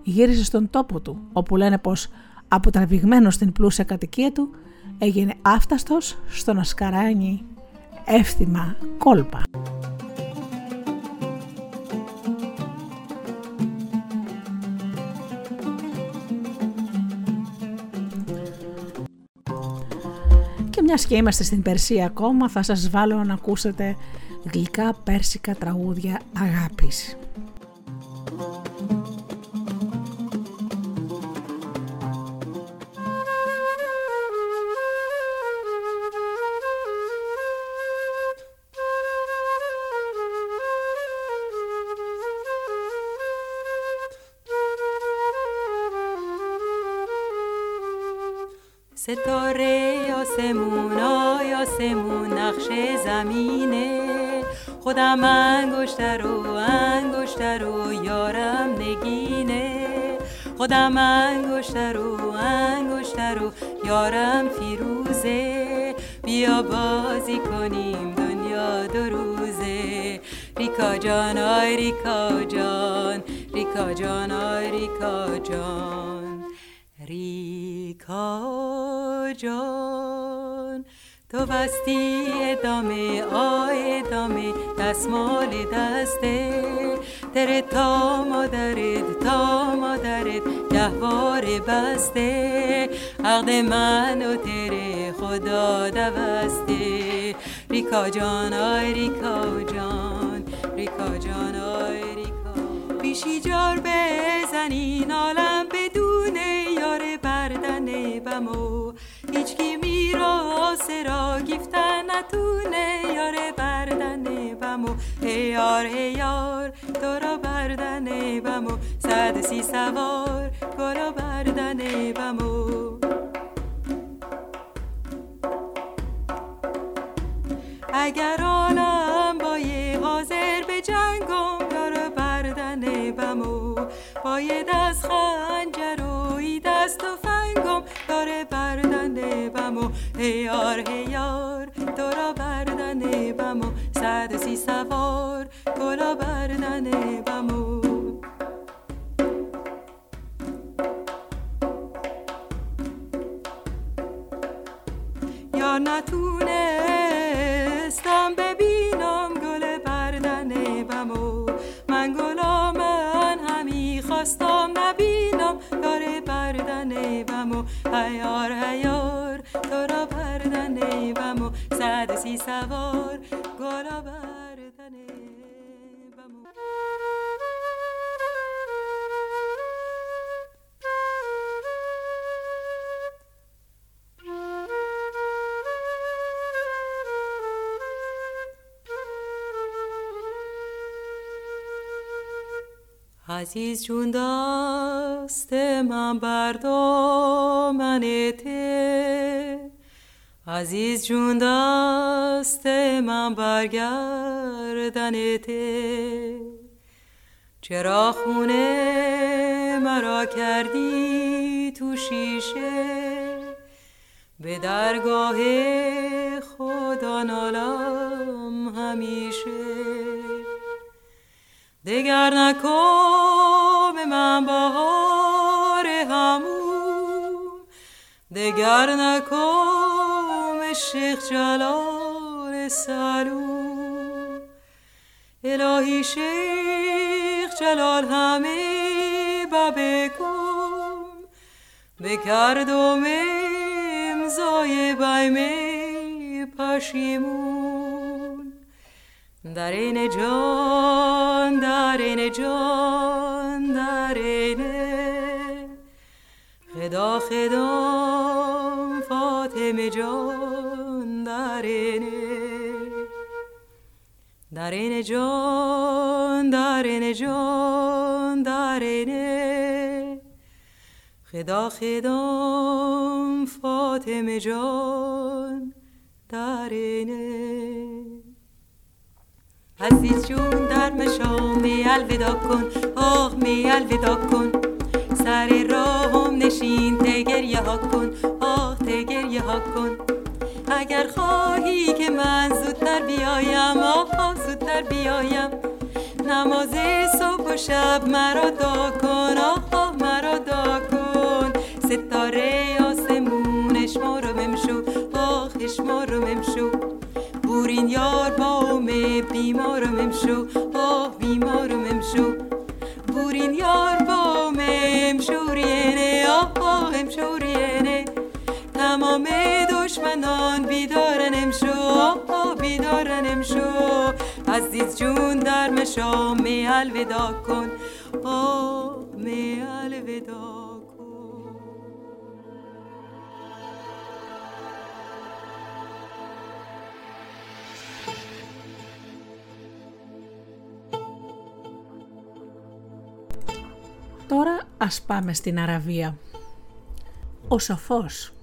γύρισε στον τόπο του όπου λένε πως αποτραβηγμένος στην πλούσια κατοικία του έγινε άφταστος στο να σκαράνει εύθυμα κόλπα. Και μιας και είμαστε στην Περσία ακόμα θα σας βάλω να ακούσετε γλυκά πέρσικα τραγούδια αγάπης. Σε τώρα, σε μουνό, σε μουνάχ, σε ζαμίνα خودم انگشتر و انگشتر و یارم نگینه. خودم انگشتر و انگشتر و یارم فیروزه. بیا بازی کنیم دنیا دو روزه. ریکا جان آی ریکا جان. ریکا جان آی ریکا جان. ریکا جان. تو بستی ادامه آی ادامه دستمال دسته. تره تا مادرت تا مادرت گهوار بسته. عقد من و تره خدا دوسته. ریکا جان آی ریکا جان ریکا جان آی ریکا. بیشی جار بزنین عالم بدون یار بردن بمو. هیچکی میراس را گفتن نتونه یار بردن بمو. یار یار تو را بردن بمو. صد سی سوار گلا بردن بمو. اگر آنم بای حاضر به جنگم یار بردن بمو. باید از خنجر و دست و یار بردن بمو هیار هیار. تو را بردن بمو صد سی سوار. گلا بردن بمو یا نتونستم هیار هیار تو را بردن بمو صد سی سوار گلا بردن عزیز جون دست من ته. عزیز جون دست من برگردن ته. چرا خونه مرا کردی تو شیشه؟ به درگاه خدا نالم همیشه. دگر نکام من بهار همون. دگر نکام شیخ جلال سلوم الهی شیخ جلال همه ببکم بکردم امضای بیمه پشیمون. در این جان در این جان در این خدا خدام فاطمه جان در این در این جان در این جان در این خدا خدام فاطمه جان در اینه عزیز جون در مشام می الودا کن. آه می الودا کن. سر راهم نشین تگریه ها کن. آه تگریه ها کن. اگر خواهی که من زودتر بیایم آه زودتر بیایم. نماز صبح و شب مرا دا کن. آه مرا دا کن. ستاره آسمونش ما رو ممشو آخش ما بورین یار بام بیمارم امشو آه بیمارم امشو بورین یار بام امشورینه آه امشورینه تمام دشمنان بیدارن امشو آه بیدارن امشو عزیز جون در مشام می الودا کن. آه می الودا Τώρα ας πάμε στην Αραβία. Ο Σοφός.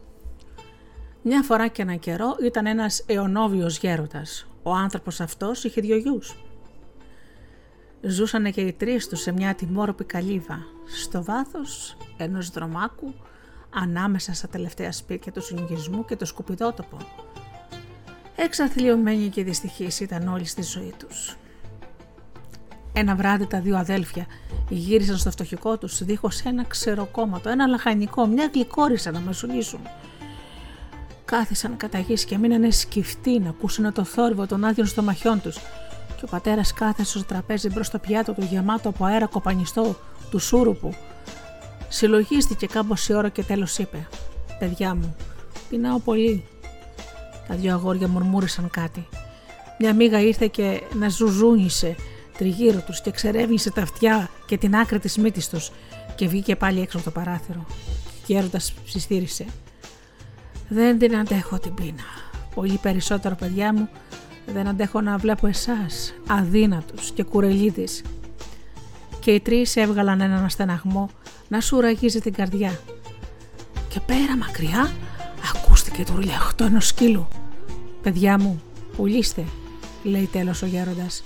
Μια φορά και ένα καιρό ήταν ένας αιωνόβιος γέροντας. Ο άνθρωπος αυτός είχε δυο γιους. Ζούσανε και οι τρεις τους σε μια τιμόρροπη καλύβα, στο βάθος ενός δρομάκου, ανάμεσα στα τελευταία σπίτια του συνοικισμού και το σκουπιδότοπο. Εξαθλειωμένοι και δυστυχείς ήταν όλοι στη ζωή τους. Ένα βράδυ τα δύο αδέλφια γύρισαν στο φτωχικό τους δίχως ένα ξεροκόμματο, ένα λαχανικό, μια γλυκόρισα να μεσολύσουν. Κάθισαν κατά γης και μείνανε σκυφτοί να ακούσουν το θόρυβο των άδειων στομαχιών τους και ο πατέρας κάθεσε στο τραπέζι μπρος στο πιάτο του γεμάτο από αέρα κοπανιστό του σούρουπου. Συλλογίστηκε κάμποση ώρα και τέλος είπε «Παιδιά μου, πεινάω πολύ». Τα δυο αγόρια μουρμούρισαν κάτι. Μια μίγα ήρθε και να ζουζούνισε τριγύρω τους και ξερεύνησε τα αυτιά και την άκρη της μύτης τους και βγήκε πάλι έξω από το παράθυρο. Και έρωτας συστήρισε. Δεν την αντέχω την πείνα. Πολύ περισσότερο παιδιά μου δεν αντέχω να βλέπω εσάς αδύνατους και κουρελίδες. Και οι τρεις έβγαλαν έναν αστεναγμό να σου ραγίζει την καρδιά. Και πέρα μακριά ακούστηκε το ρουλιαχτό ενός σκύλου. «Παιδιά μου, πουλήστε», λέει τέλος ο γέροντας.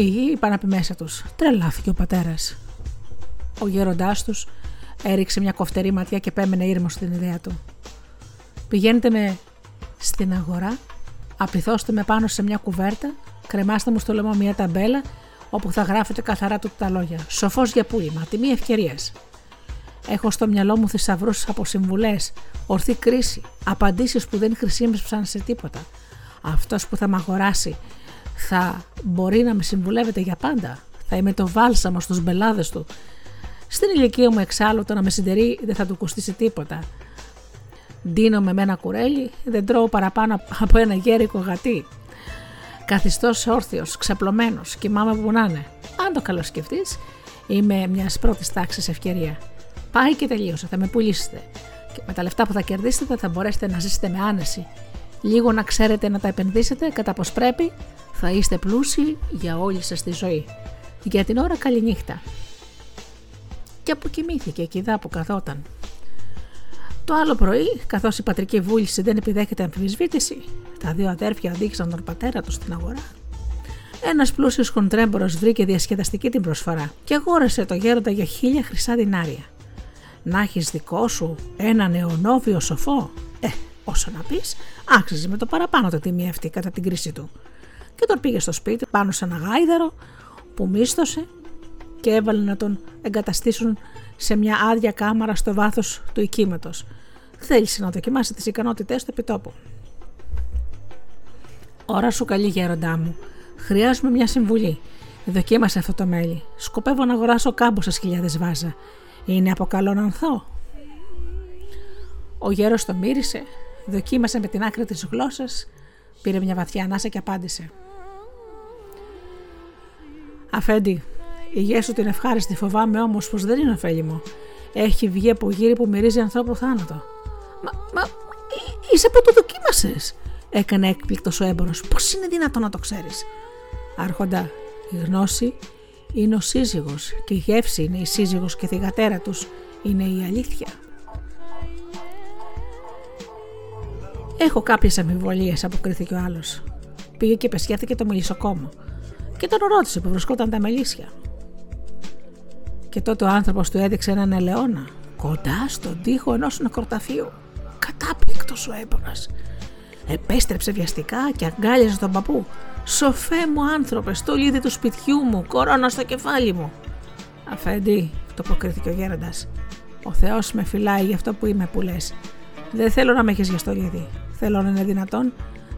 Οι γη είπαν από μέσα τους. Τρελάθηκε ο πατέρας. Ο γέροντάς τους έριξε μια κοφτερή ματιά και πέμενε ήρμο στην ιδέα του. Πηγαίνετε με στην αγορά, απληθώστε με πάνω σε μια κουβέρτα, κρεμάστε μου στο λαιμό μια ταμπέλα όπου θα γράφετε καθαρά του τα λόγια. Σοφός για πούλημα, τιμή ευκαιρία. Έχω στο μυαλό μου θησαυρούς από συμβουλές, ορθή κρίση, απαντήσεις που δεν χρησιμεύσαν σε τίποτα. Αυτός που θα με αγοράσει θα μπορεί να με συμβουλεύεται για πάντα. Θα είμαι το βάλσαμο στους μπελάδες του. Στην ηλικία μου εξάλλου το να με συντερεί δεν θα του κοστίσει τίποτα. Ντύνομαι με ένα κουρέλι, δεν τρώω παραπάνω από ένα γέρικο γατί. Καθιστός όρθιος, ξαπλωμένος, κοιμάμαι που να είναι. Αν το καλοσκεφτείς, είμαι μιας πρώτης τάξης ευκαιρία. Πάει και τελείωσε, θα με πουλήσετε. Και με τα λεφτά που θα κερδίσετε θα μπορέσετε να ζήσετε με άνεση. Λίγο να ξέρετε να τα επενδύσετε κατά πώ πρέπει, θα είστε πλούσιοι για όλη σας τη ζωή. Για την ώρα καληνύχτα. Και αποκοιμήθηκε εκεί δά που καθόταν. Το άλλο πρωί, καθώς η πατρική βούληση δεν επιδέχεται αμφισβήτηση, τα δύο αδέρφια οδήγησαν τον πατέρα τους στην αγορά. Ένας πλούσιος χοντρέμπορος βρήκε διασκεδαστική την προσφορά και αγόρασε το γέροντα για χίλια χρυσά δινάρια. Να έχει δικό σου ένα νεονόβιο σοφό, ε, όσο να πεις, άξιζε με το παραπάνω το τιμή αυτή κατά την κρίση του και τον πήγε στο σπίτι πάνω σε ένα γάιδαρο που μίσθωσε και έβαλε να τον εγκαταστήσουν σε μια άδεια κάμαρα στο βάθος του οικίματος. Θέλησε να δοκιμάσει τις ικανότητές του επιτόπου. Ωρα σου καλή γέροντά μου. Χρειάζομαι μια συμβουλή. Δοκίμασε αυτό το μέλι. Σκοπεύω να αγοράσω κάμποσες χιλιάδες βάζα. Είναι από καλό να ανθώ. Ο γέρος το μύρισε, δοκίμασε με την άκρη της γλώσσας, πήρε μια βαθιά ανάσα και απάντησε. Αφέντη, η γη σου την ευχάριστη φοβάμαι όμως πως δεν είναι ωφέλιμο. Έχει βγει από γύρι που μυρίζει ανθρώπου θάνατο. Μα, μα είσαι που το δοκίμασες, έκανε έκπληκτος ο έμπορος. Πώς είναι δυνατόν να το ξέρεις; Άρχοντα, η γνώση είναι ο σύζυγος και η γεύση είναι η σύζυγος και η θηγατέρα τους είναι η αλήθεια. Έχω κάποιες αμφιβολίες, αποκρίθηκε ο άλλος. Πήγε και πεσιάθηκε το μελισσοκόμο και τον ρώτησε που βρισκόταν τα μελίσια. Και τότε ο άνθρωπος του έδειξε έναν ελαιόνα κοντά στον τοίχο ενός νεκροταφείου. Κατάπληκτος ο έμπορας. Επέστρεψε βιαστικά και αγκάλιαζε τον παππού. «Σοφέ μου άνθρωπε, στο λίδι του σπιτιού μου, κορώνα στο κεφάλι μου». «Αφέντη», το αποκρίθηκε ο γέροντας, «ο Θεός με φυλάει για αυτό που είμαι που λες. Δεν θέλω να με έχεις για στολίδι. Θέλω να είναι δυνατόν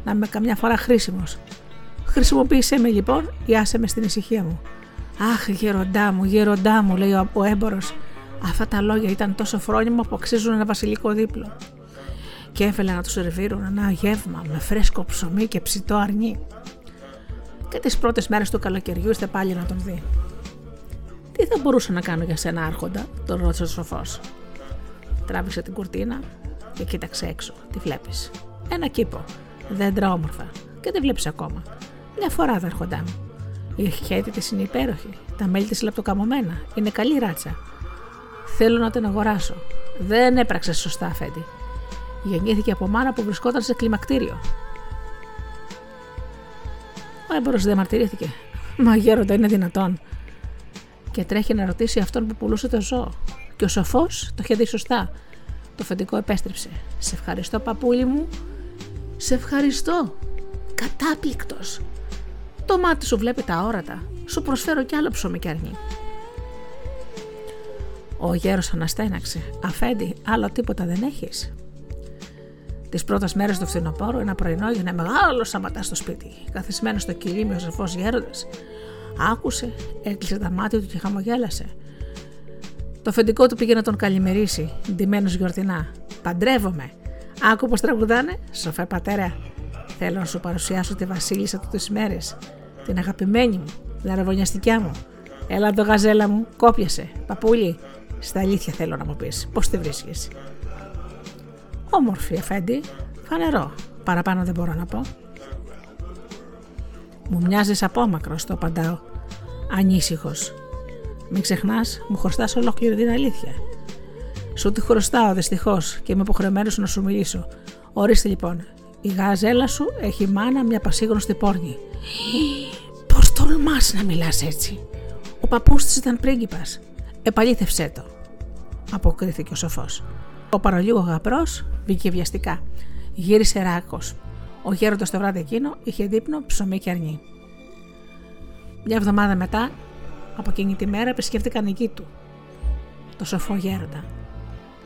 να είμαι καμιά φορά χρήσιμος. Χρησιμοποίησέ με λοιπόν ή άσε με στην ησυχία μου. Αχ, γεροντά μου, γεροντά μου, λέει ο έμπορος. Αυτά τα λόγια ήταν τόσο φρόνιμα που αξίζουν ένα βασιλικό δίπλο. Και έφελε να τους σερβίρουν ένα γεύμα με φρέσκο ψωμί και ψητό αρνί. Και τις πρώτες μέρες του καλοκαιριού ήρθε πάλι να τον δει. Τι θα μπορούσα να κάνω για σένα, Άρχοντα, τον ρώτησε ο σοφός. Τράβηξε την κουρτίνα και κοίταξε έξω. Τι βλέπεις. Ένα κήπο. Δέντρα όμορφα. Και δεν βλέπεις ακόμα. Μια φορά θα έρχοντά μου. Η αρχαίτη της είναι υπέροχη. Τα μέλη της λεπτοκαμωμένα. Είναι καλή ράτσα. Θέλω να την αγοράσω. Δεν έπραξε σωστά, Αφέντη. Γεννήθηκε από μάνα που βρισκόταν σε κλιμακτήριο. Ο έμπορος διαμαρτυρήθηκε. Μα γέροντα είναι δυνατόν. Και τρέχει να ρωτήσει αυτόν που πουλούσε το ζώο. Και ο σοφός το είχε δει σωστά. Το φεντικό επέστρεψε. Σε ευχαριστώ, παππούλη μου. Σε ευχαριστώ. Κατάπληκτος. Το μάτι σου βλέπει τα όρατα. Σου προσφέρω κι άλλο ψωμί και αρνί. Ο γέρος αναστέναξε. Αφέντη, άλλο τίποτα δεν έχεις; Τις πρώτες μέρες του φθινοπόρου, ένα πρωινό έγινε μεγάλο σαματά στο σπίτι. Καθισμένος στο με ο σοφό γέροντας, άκουσε, έκλεισε τα μάτια του και χαμογέλασε. Το φεντικό του πήγε να τον καλημερίσει, ντυμένος γιορτινά. Παντρεύομαι. Άκου πω τραγουδάνε, σοφέ πατέρα. Θέλω να σου παρουσιάσω τη Βασίλισσα του τι μέρε. Την αγαπημένη μου, λαραβωνιαστικιά μου. Έλα το γαζέλα μου, κόπιασε. Παπούλι, στα αλήθεια θέλω να μου πεις, πώς τη βρίσκεις. Όμορφη, Εφέντη. Φανερό. Παραπάνω δεν μπορώ να πω. Μου μοιάζεις απόμακρος, το απαντάω. Ανήσυχος. Μην ξεχνάς, μου χρωστάς ολόκληρη την αλήθεια. Σου τη χρωστάω δυστυχώς και είμαι υποχρεωμένος να σου μιλήσω. Ορίστε λοιπόν, η γαζέλα σου έχει μάνα μια πασίγνωστη πόρνη. Πώς τολμάς να μιλάς έτσι; Ο παππούς της ήταν πρίγκιπας. Επαλήθευσέ το, αποκρίθηκε ο σοφός. Ο παρολίγο γαπρός βγήκε βιαστικά. Γύρισε ράκος. Ο γέροντας το βράδυ εκείνο είχε δείπνο ψωμί και αρνί. Μια εβδομάδα μετά, από εκείνη τη μέρα, επισκέφτηκαν εκεί του, το σοφό γέροντα.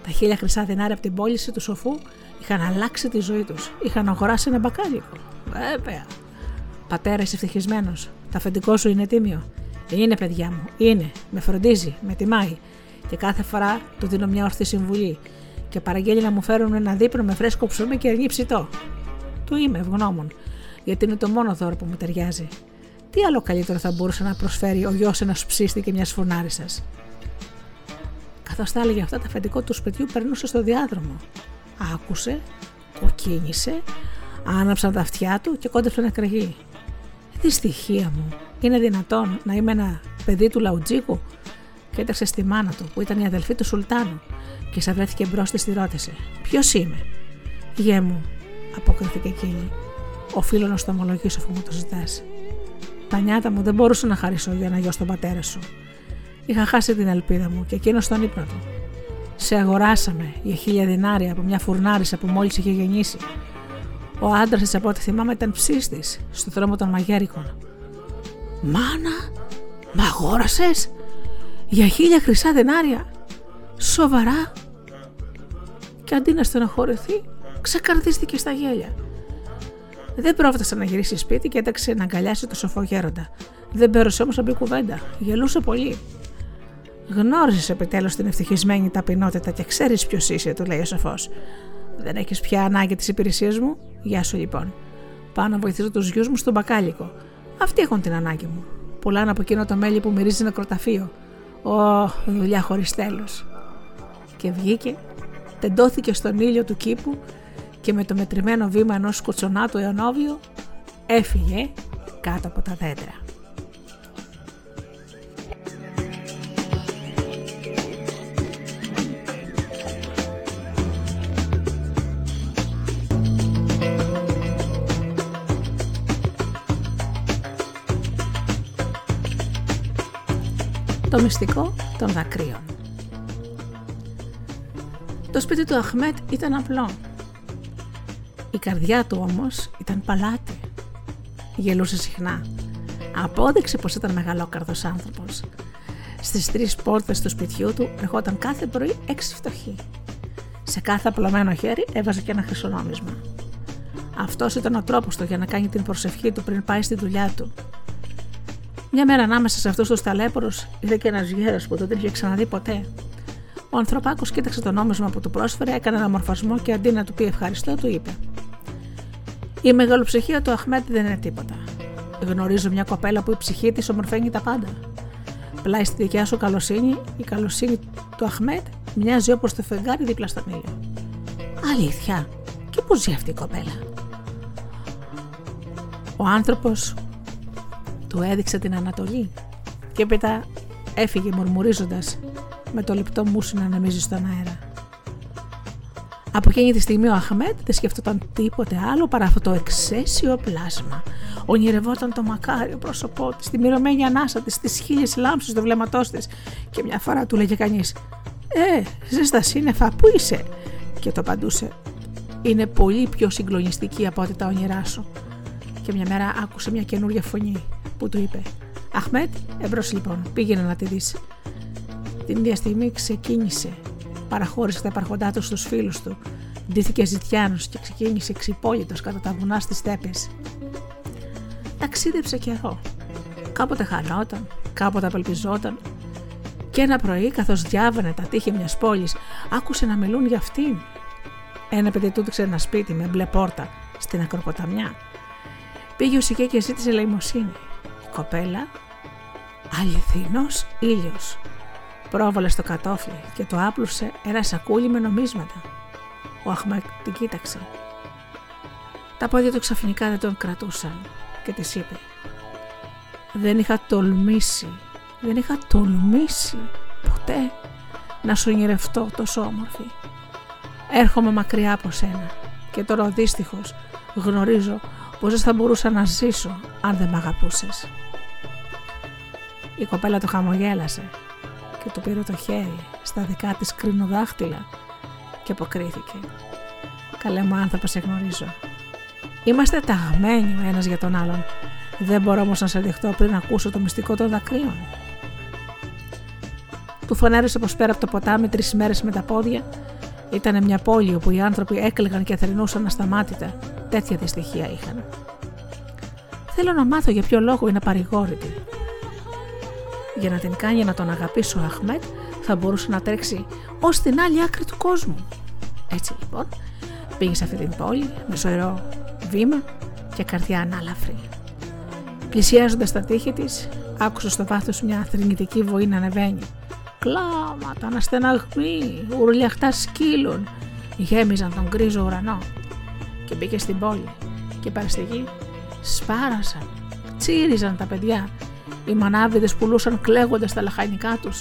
Τα χίλια χρυσά δινάρια από την πώληση του σοφού είχαν αλλάξει τη ζωή τους. Είχαν αγοράσει ένα μπακάλικο. Βέβαια. Πατέρα, είσαι ευτυχισμένος. Τα αφεντικό σου είναι τίμιο. Είναι, παιδιά μου. Είναι. Με φροντίζει. Με τιμάει. Και κάθε φορά του δίνω μια ορθή συμβουλή και παραγγέλει να μου φέρουν ένα δείπνο με φρέσκο ψωμί και αργή ψητό. Του είμαι ευγνώμων, γιατί είναι το μόνο δώρο που μου ταιριάζει. Τι άλλο καλύτερο θα μπορούσε να προσφέρει ο γιος ένας ψήστη και μιας φωνάρισα. Καθώς τα έλεγε αυτά, τα αφεντικό του σπιτιού περνούσε στο διάδρομο. Άκουσε, κοκκίνησε, άναψαν τα αυτιά του και κόντεψε να κραγεί. Δυστυχία μου, είναι δυνατόν να είμαι ένα παιδί του λαουτζίκου; Και έτρεξε στη μάνα του που ήταν η αδελφή του Σουλτάνου και σαν βρέθηκε μπρος της, τη ρώτησε: Ποιος είμαι, Γε μου, αποκρίθηκε εκείνη. Οφείλω να στο ομολογήσω αφού μου το ζητάς. Τα νιάτα μου δεν μπορούσα να χαρίσω για να γιο στον πατέρα σου. Είχα χάσει την ελπίδα μου και εκείνος στον ύπνο του. Σε αγοράσαμε για χίλια δινάρια από μια φουρνάρισα που μόλις είχε γεννήσει. Ο άντρας τη, από ό,τι θυμάμαι, ήταν ψήστη στο δρόμο των Μαγέρικων. Μάνα, μ' αγόρασες; Για χίλια χρυσά δενάρια. Σοβαρά; Και αντί να στενοχωρηθεί, ξεκαρδίστηκε στα γέλια. Δεν πρόφτασε να γυρίσει σπίτι και έταξε να αγκαλιάσει το σοφό γέροντα. Δεν πέρασε όμως να μπει κουβέντα. Γελούσε πολύ. Γνώρισε επιτέλους την ευτυχισμένη ταπεινότητα και ξέρεις ποιος είσαι, του λέει ο σοφός. Δεν έχεις πια ανάγκη της υπηρεσίας μου; Γεια σου λοιπόν. Πάω να βοηθήσω τους γιους μου στον μπακάλικο. Αυτοί έχουν την ανάγκη μου. Πουλάνε από εκείνο το μέλι που μυρίζει νεκροταφείο. Ω, δουλειά χωρίς τέλος. Και βγήκε, τεντώθηκε στον ήλιο του κήπου και με το μετρημένο βήμα ενός κουτσονάτου αιωνόβιου έφυγε κάτω από τα δέντρα. Το μυστικό των δακρύων. Το σπίτι του Αχμέτ ήταν απλό. Η καρδιά του όμως ήταν παλάτι. Γελούσε συχνά. Απόδειξε πως ήταν μεγαλόκαρδος άνθρωπος. Στις τρεις πόρτες του σπιτιού του ερχόταν κάθε πρωί έξι φτωχοί. Σε κάθε απλωμένο χέρι έβαζε και ένα χρυσονόμισμα. Αυτός ήταν ο τρόπος του για να κάνει την προσευχή του πριν πάει στη δουλειά του μια μέρα ανάμεσα σε αυτούς τους ταλέπορους είδε και ένας γέρος που δεν είχε ξαναδεί ποτέ. Ο ανθρωπάκος κοίταξε το νόμισμα που του πρόσφερε, έκανε ένα μορφασμό και αντί να του πει ευχαριστώ, του είπε: Η μεγαλοψυχία του Αχμέτ δεν είναι τίποτα. Γνωρίζω μια κοπέλα που η ψυχή της ομορφαίνει τα πάντα. Πλάι στη δικιά σου καλοσύνη, η καλοσύνη του Αχμέτ μοιάζει όπως το φεγγάρι δίπλα στον ήλιο. Αλήθεια, και πού ζει αυτή η κοπέλα; Ο άνθρωπος του έδειξε την Ανατολή και έπειτα έφυγε μουρμουρίζοντας με το λεπτό μουσι να ανεμίζει στον αέρα. Από εκείνη τη στιγμή ο Αχμέτ δεν σκεφτόταν τίποτε άλλο παρά αυτό το εξαίσιο πλάσμα. Ονειρευόταν το μακάριο πρόσωπό της, τη μυρωμένη ανάσα της, τις χίλιες λάμψεις του βλέμματός της και μια φορά του λέγε κανείς: Ε, ζέστα σύννεφα, πού είσαι! Και το απαντούσε: Είναι πολύ πιο συγκλονιστική από ό,τι τα όνειρά σου. Και μια μέρα άκουσε μια καινούργια φωνή που του είπε: Αχμέτ, εμπρός λοιπόν, πήγαινε να τη δεις. Την ίδια στιγμή ξεκίνησε παραχώρησε τα υπαρχοντά του στους φίλους του, ντύθηκε ζητιάνος και ξεκίνησε ξυπόλυτος κατά τα βουνά στις στέπες. Ταξίδεψε καιρό. Κάποτε χανόταν, κάποτε απελπιζόταν και ένα πρωί καθώς διάβανε τα τείχη μιας πόλης άκουσε να μιλούν για αυτήν. Ένα παιδί του ένα σπίτι με μπλε πόρτα στην ακροποταμιά. Πήγε ο Σικέ και ζήτησε λαϊμοσύνη. Η κοπέλα αληθινός ήλιος Πρόβαλε στο κατόφλι και το άπλουσε ένα σακούλι με νομίσματα. Ο Αχμέτ την κοίταξε. Τα πόδια του ξαφνικά δεν τον κρατούσαν και της είπε «Δεν είχα τολμήσει, δεν είχα τολμήσει ποτέ να σου ονειρευτώ τόσο όμορφη. Έρχομαι μακριά από σένα και τώρα ο δύστιχος γνωρίζω πως δεν θα μπορούσα να ζήσω αν δεν μ' αγαπούσες». Η κοπέλα το χαμογέλασε και του πήρε το χέρι στα δικά της κρινοδάχτυλα και αποκρίθηκε. Καλέ μου άνθρωπο σε γνωρίζω. Είμαστε ταγμένοι ο ένας για τον άλλον. Δεν μπορώ όμως να σε δεχτώ πριν ακούσω το μυστικό των δακρύων. Του φωνέρισε πως πέρα από το ποτάμι τρεις μέρες με τα πόδια ήταν μια πόλη όπου οι άνθρωποι έκλαιγαν και θρυνούσαν ασταμάτητα. Τέτοια δυστυχία είχαν. Θέλω να μάθω για ποιο λόγο είναι παρηγόρητη για να την κάνει να τον αγαπήσει ο Αχμέτ θα μπορούσε να τρέξει ως την άλλη άκρη του κόσμου. Έτσι λοιπόν πήγε σε αυτή την πόλη με σωρό βήμα και καρδιά ανάλαφρη. Πλησιάζοντας τα τείχη της, άκουσε στο βάθος μια θρηνητική βοή να ανεβαίνει. Κλάματα, αναστεναγμοί, ουρλιαχτά σκύλων γέμιζαν τον γκρίζο ουρανό και μπήκε στην πόλη και παραστηγή σπάρασαν, τσίριζαν τα παιδιά οι μανάβιδες πουλούσαν κλαίγοντας τα λαχανικά τους.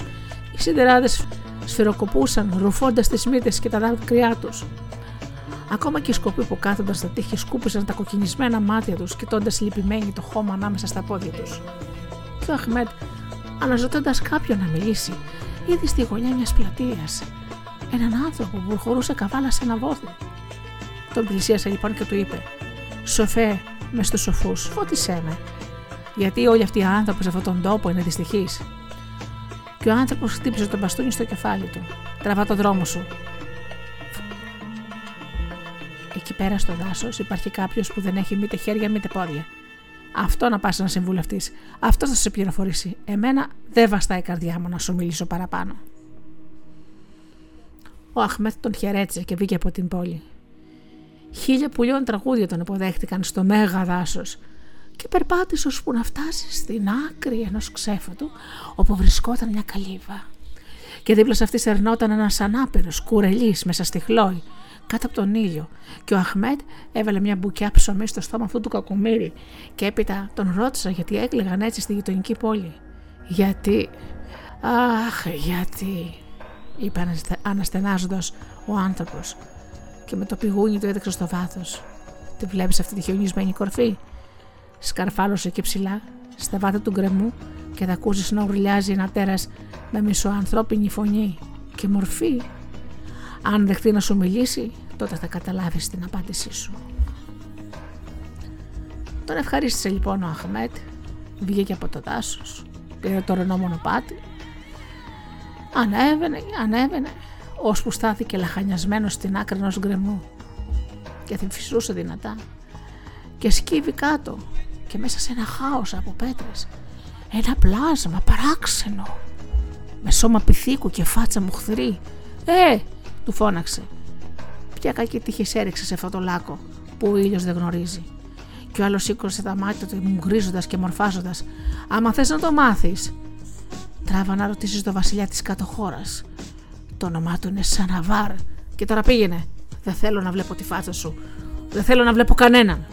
Οι σιδεράδες σφυροκοπούσαν ρουφώντας τις μύτες και τα δάκρυά τους. Ακόμα και οι σκοποί που κάθονταν στα τείχη σκούπισαν τα κοκκινισμένα μάτια τους κοιτώντας λυπημένοι το χώμα ανάμεσα στα πόδια τους. Και ο Αχμέτ, αναζητώντας κάποιον να μιλήσει, είδε στη γωνιά μιας πλατείας έναν άνθρωπο που χωρούσε καβάλα σε ένα βόδι. Τον πλησίασε λοιπόν και του είπε: Σοφέ, μες στους σοφούς, φώτισέ με γιατί όλοι αυτοί οι άνθρωποι σε αυτόν τον τόπο είναι δυστυχείς. Και ο άνθρωπος χτύπησε τον μπαστούνι στο κεφάλι του. Τραβά το δρόμο σου. Εκεί πέρα στο δάσος υπάρχει κάποιος που δεν έχει μήτε χέρια μήτε πόδια. Αυτό να πας να συμβουλευτεί. Αυτό θα σε πληροφορήσει. Εμένα δεν βαστάει η καρδιά μου να σου μιλήσω παραπάνω. Ο Αχμέτ τον χαιρέτησε και βγήκε από την πόλη. Χίλια πουλιών τραγούδια τον υποδέχτηκαν στο μέγα δάσος και περπάτησες ώσπου να φτάσεις στην άκρη ενός ξέφωτου όπου βρισκόταν μια καλύβα. Και δίπλα σε αυτή σερνόταν ένας ανάπηρος κουρελής μέσα στη χλόη κάτω από τον ήλιο και ο Αχμέτ έβαλε μια μπουκιά ψωμί στο στόμα αυτού του κακομύρι και έπειτα τον ρώτησα γιατί έκλαιγαν έτσι στη γειτονική πόλη. Γιατί, αχ γιατί, είπε αναστενάζοντας ο άνθρωπος και με το πηγούνι του έδειξε στο βάθος. Τη βλέπεις αυτή τη χιονισμένη κορφή; Σκαρφάλωσε και ψηλά στα βάθη του γκρεμού και θα ακούσεις να ουρλιάζει ένα τέρας με μισοανθρώπινη φωνή και μορφή. Αν δεχτεί να σου μιλήσει, τότε θα καταλάβεις την απάντησή σου. Τον ευχαρίστησε λοιπόν ο Αχμέτ, βγήκε από το δάσος, πήρε το ρενό μονοπάτι, ανέβαινε, ανέβαινε, ώσπου στάθηκε λαχανιασμένος στην άκρη ενός γκρεμού και φυσούσε δυνατά και σκύβει κάτω και μέσα σε ένα χάος από πέτρες. Ένα πλάσμα παράξενο με σώμα πυθίκου και φάτσα μουχθρή. «Ε!» του φώναξε. Ποια κακή τύχη έριξε σε αυτό το λάκκο που ο ήλιος δεν γνωρίζει. Και ο άλλος σήκωσε τα μάτια του μου γκρίζοντα και μορφάζοντας. Άμα θες να το μάθεις. Τράβα να ρωτήσεις τον βασιλιά της κάτω χώρα. Το όνομά του είναι Σαναβάρ. Και τώρα πήγαινε. Δεν θέλω να βλέπω τη φάτσα σου. Δεν θέλω να βλέπω κανέναν.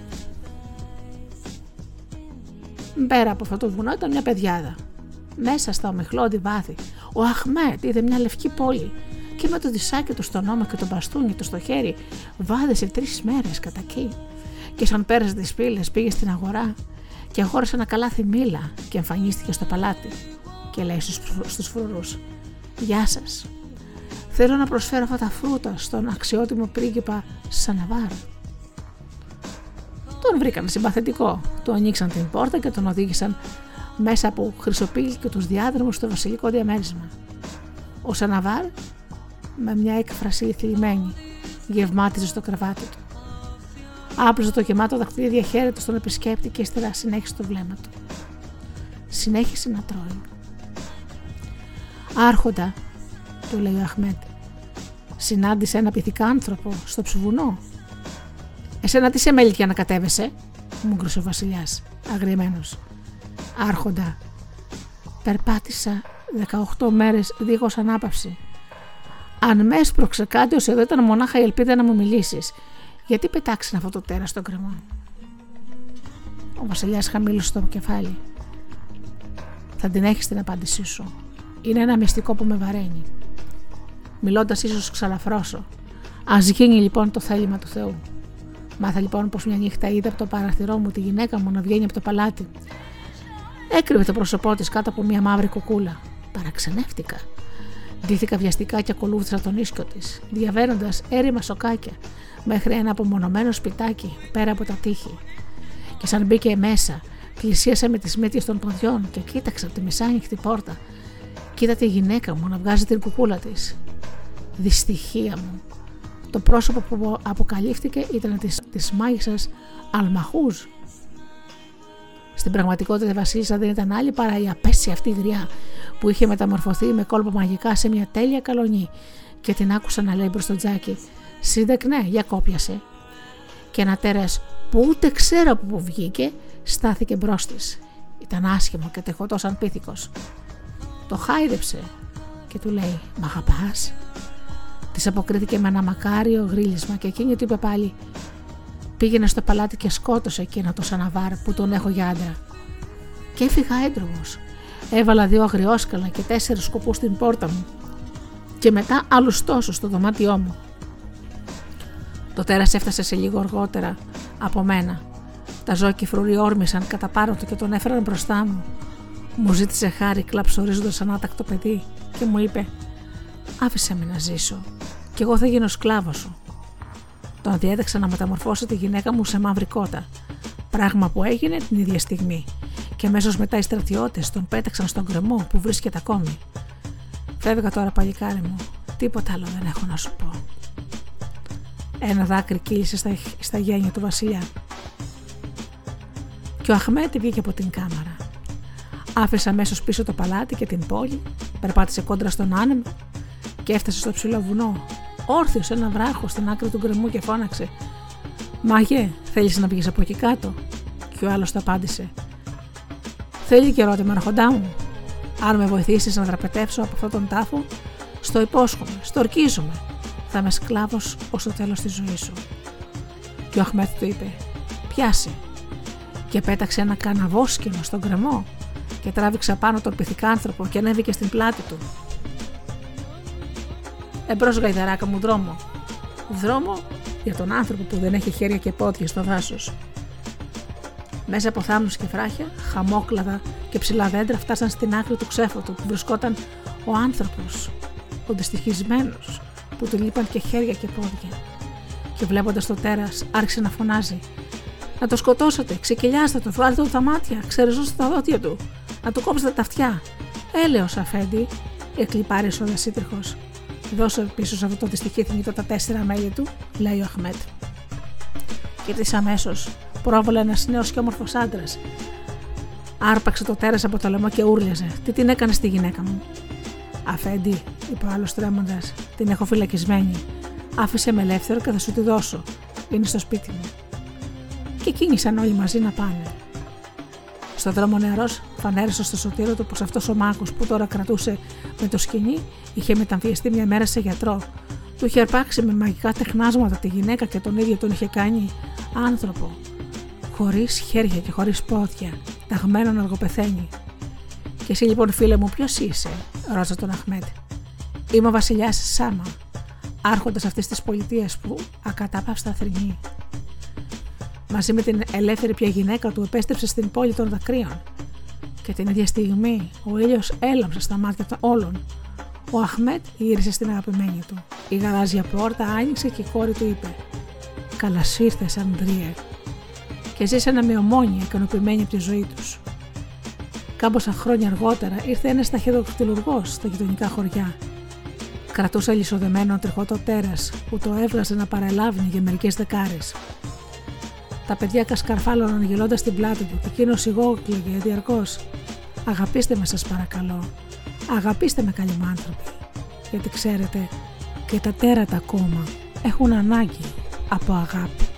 Πέρα από αυτό το βουνό ήταν μια πεδιάδα. Μέσα στα ομιχλώδη βάθη, ο Αχμέτ είδε μια λευκή πόλη και με το δισάκι του στον ώμο και το μπαστούνι του στο χέρι βάδεσε τρεις μέρες κατά εκεί. Και σαν πέρασε τις πύλες πήγε στην αγορά και αγόρασε ένα καλάθι μήλα και εμφανίστηκε στο παλάτι και λέει στους φρουρούς «Γεια σας, θέλω να προσφέρω αυτά τα φρούτα στον αξιότιμο πρίγκιπα Σαναβάρ». Τον βρήκαν συμπαθητικό, του ανοίξαν την πόρτα και τον οδήγησαν μέσα από χρυσοπύλη και τους διάδρομους στο βασιλικό διαμέρισμα. Ο Σαναβάρ με μια έκφραση θλιμμένη γευμάτιζε στο κρεβάτι του. Άπλωσε το γεμάτο δαχτυλίδια χέρι του στον επισκέπτη και ύστερα συνέχισε το βλέμμα του. Συνέχισε να τρώει. Άρχοντα, του λέει ο Αχμέτ, συνάντησε ένα άνθρωπο στο ψουβουνό. Εσένα τι σε μέλη να κατέβεσαι, μου γκρούσε ο Βασιλιάς, αγριεμένος. Άρχοντα, περπάτησα 18 μέρες δίχως ανάπαυση. Αν με έσπρωξε κάτι ως εδώ ήταν μονάχα η ελπίδα να μου μιλήσεις. Γιατί πετάξανε αυτό το τέρας στον κρεμό; Ο βασιλιάς χαμήλωσε το κεφάλι. Θα την έχεις την απάντησή σου. Είναι ένα μυστικό που με βαραίνει. Μιλώντας ίσως ξαλαφρώσω. Α γίνει λοιπόν το θέλημα του Θεού. Μάθα λοιπόν πως μια νύχτα είδα από το παραθυρό μου τη γυναίκα μου να βγαίνει από το παλάτι. Έκρυβε το πρόσωπό της κάτω από μια μαύρη κουκούλα. Παραξενεύτηκα. Ντύθηκα βιαστικά και ακολούθησα τον ίσκο της, διαβαίνοντας έρημα σοκάκια μέχρι ένα απομονωμένο σπιτάκι πέρα από τα τείχη. Και σαν μπήκε μέσα, πλησίασα με τις μύτες των ποδιών και κοίταξα από τη μισάνοιχτη πόρτα. Κι είδα τη γυναίκα μου να βγάζει την κουκούλα της. Δυστυχία μου. Το πρόσωπο που αποκαλύφθηκε ήταν της, της μάγισσας Αλμαχούζ. Στην πραγματικότητα η Βασίλισσα δεν ήταν άλλη παρά η απαίσια αυτή γριά που είχε μεταμορφωθεί με κόλπα μαγικά σε μια τέλεια καλλονή και την άκουσα να λέει μπρος στο τζάκι «Σύντεκνε, για κόπιασε». Και ένα τέρας που ούτε ξέρω από πού βγήκε στάθηκε μπρος της. Ήταν άσχημο και τεχωτό σαν πίθηκος. Το χάιδεψε και του λέει «Μ' αγαπάς» Της αποκρίθηκε με ένα μακάριο γρίλισμα και εκείνη του είπε πάλι: Πήγαινε στο παλάτι και σκότωσε εκείνο το σαναβάρ που τον έχω για άντρα. Και έφυγα έντρομος. Έβαλα δύο αγριόσκαλα και τέσσερις σκοπούς στην πόρτα μου. Και μετά άλλους τόσους στο δωμάτιό μου. Το τέρας έφτασε σε λίγο αργότερα από μένα. Τα ζώα και φρουροί όρμησαν κατά πάνω του και τον έφεραν μπροστά μου. Μου ζήτησε χάρη κλαψορίζοντας ανάτακτο παιδί και μου είπε: Άφησε με να ζήσω και εγώ θα γίνω σκλάβος σου. Τον διέταξα να μεταμορφώσει τη γυναίκα μου σε μαύρη κότα. Πράγμα που έγινε την ίδια στιγμή. Και αμέσως μετά οι στρατιώτες τον πέταξαν στον κρεμό που βρίσκεται ακόμη. Φεύγα τώρα, παλικάρι μου. Τίποτα άλλο δεν έχω να σου πω. Ένα δάκρυ κύλησε στα, στα γένια του Βασιλιά. Και ο Αχμέτη βγήκε από την κάμαρα. Άφησε αμέσως πίσω το παλάτι και την πόλη, περπάτησε κόντρα στον άνεμο και έφτασε στο ψηλό βουνό. Όρθιος ένα βράχο στην άκρη του γκρεμού και φώναξε: Μάγε, θέλεις να πήγε από εκεί κάτω; Και ο άλλος το απάντησε: Θέλει και ερώτημα, αρχοντά μου. Αν με βοηθήσεις να δραπετεύσω από αυτόν τον τάφο, στο υπόσχομαι, στο ορκίζομαι. Θα είμαι σκλάβος ως το τέλος της ζωής σου. Και ο Αχμέτ του είπε: Πιάσει. Και πέταξε ένα καναβόσκινο στον κρεμό και τράβηξε πάνω τον πυθικάνθρωπο και ανέβηκε στην πλάτη του. Εμπρό γαϊδαράκα μου δρόμο. Δρόμο για τον άνθρωπο που δεν έχει χέρια και πόδια στο δάσος. Μέσα από θάμνους και φράχια, χαμόκλαδα και ψηλά δέντρα φτάσαν στην άκρη του ξέφωτου που βρισκόταν ο άνθρωπος, ο δυστυχισμένος, που του λείπαν και χέρια και πόδια. Και βλέποντας το τέρας, άρχισε να φωνάζει: Να το σκοτώσετε, ξεκυλιάστε το, βγάλετε του τα μάτια, ξεριζώστε τα δόντια του, να του κόψετε τα αυτιά. Έλεος, Αφέντη, εκλυπάρισε ο δασίτριχο. Δώσε πίσω σε αυτό το δυστυχή θνητό τα τέσσερα μέλη του, λέει ο Αχμέτ. Και της αμέσως πρόβαλε ένας νέος και όμορφος άντρας. Άρπαξε το τέρας από το λαιμό και ούρλιαζε. Τι την έκανες στη γυναίκα μου; Αφέντη, είπε ο άλλος τρέμοντας, την έχω φυλακισμένη. Άφησε με ελεύθερο και θα σου τη δώσω. Είναι στο σπίτι μου. Και κίνησαν όλοι μαζί να πάνε. Στο δρόμο νεαρός φανέρισε στο σωτήρο του πως αυτός ο μάγος που τώρα κρατούσε με το σκηνή είχε μεταμφιεστεί μια μέρα σε γιατρό. Του είχε αρπάξει με μαγικά τεχνάσματα τη γυναίκα και τον ίδιο τον είχε κάνει άνθρωπο. Χωρίς χέρια και χωρίς πόδια, ταγμένο να αργοπεθαίνει. Και εσύ λοιπόν φίλε μου, ποιος είσαι, ρώτησε τον Αχμέτ. Είμαι ο βασιλιάς Σάμα, άρχοντας αυτής της πολιτείας που ακατάπαυστα θρυνεί. Μαζί με την ελεύθερη πια γυναίκα του επέστρεψε στην πόλη των δακρύων. Και την ίδια στιγμή ο ήλιος έλαμψε στα μάτια των όλων. Ο Αχμέτ γύρισε στην αγαπημένη του. Η γαλάζια πόρτα άνοιξε και η κόρη του είπε: Καλώς ήρθες, Αντρίε. Και ζήσανε με ομόνια ικανοποιημένοι από τη ζωή τους. Κάμποσα χρόνια αργότερα ήρθε ένας ταχυδοκτηλουργό στα γειτονικά χωριά. Κρατούσε λισοδεμένο τριχωτό τέρας που το έβγαζε να παραλάβει για μερικές δεκάρες. Τα παιδιά κασκαρφάλωναν γελώντας την πλάτη του και εκείνο σιγόκλαιγε διαρκώς. Αγαπήστε με, σας παρακαλώ. Αγαπήστε με, καλοί μου άνθρωποι. Γιατί ξέρετε, και τα τέρατα ακόμα έχουν ανάγκη από αγάπη.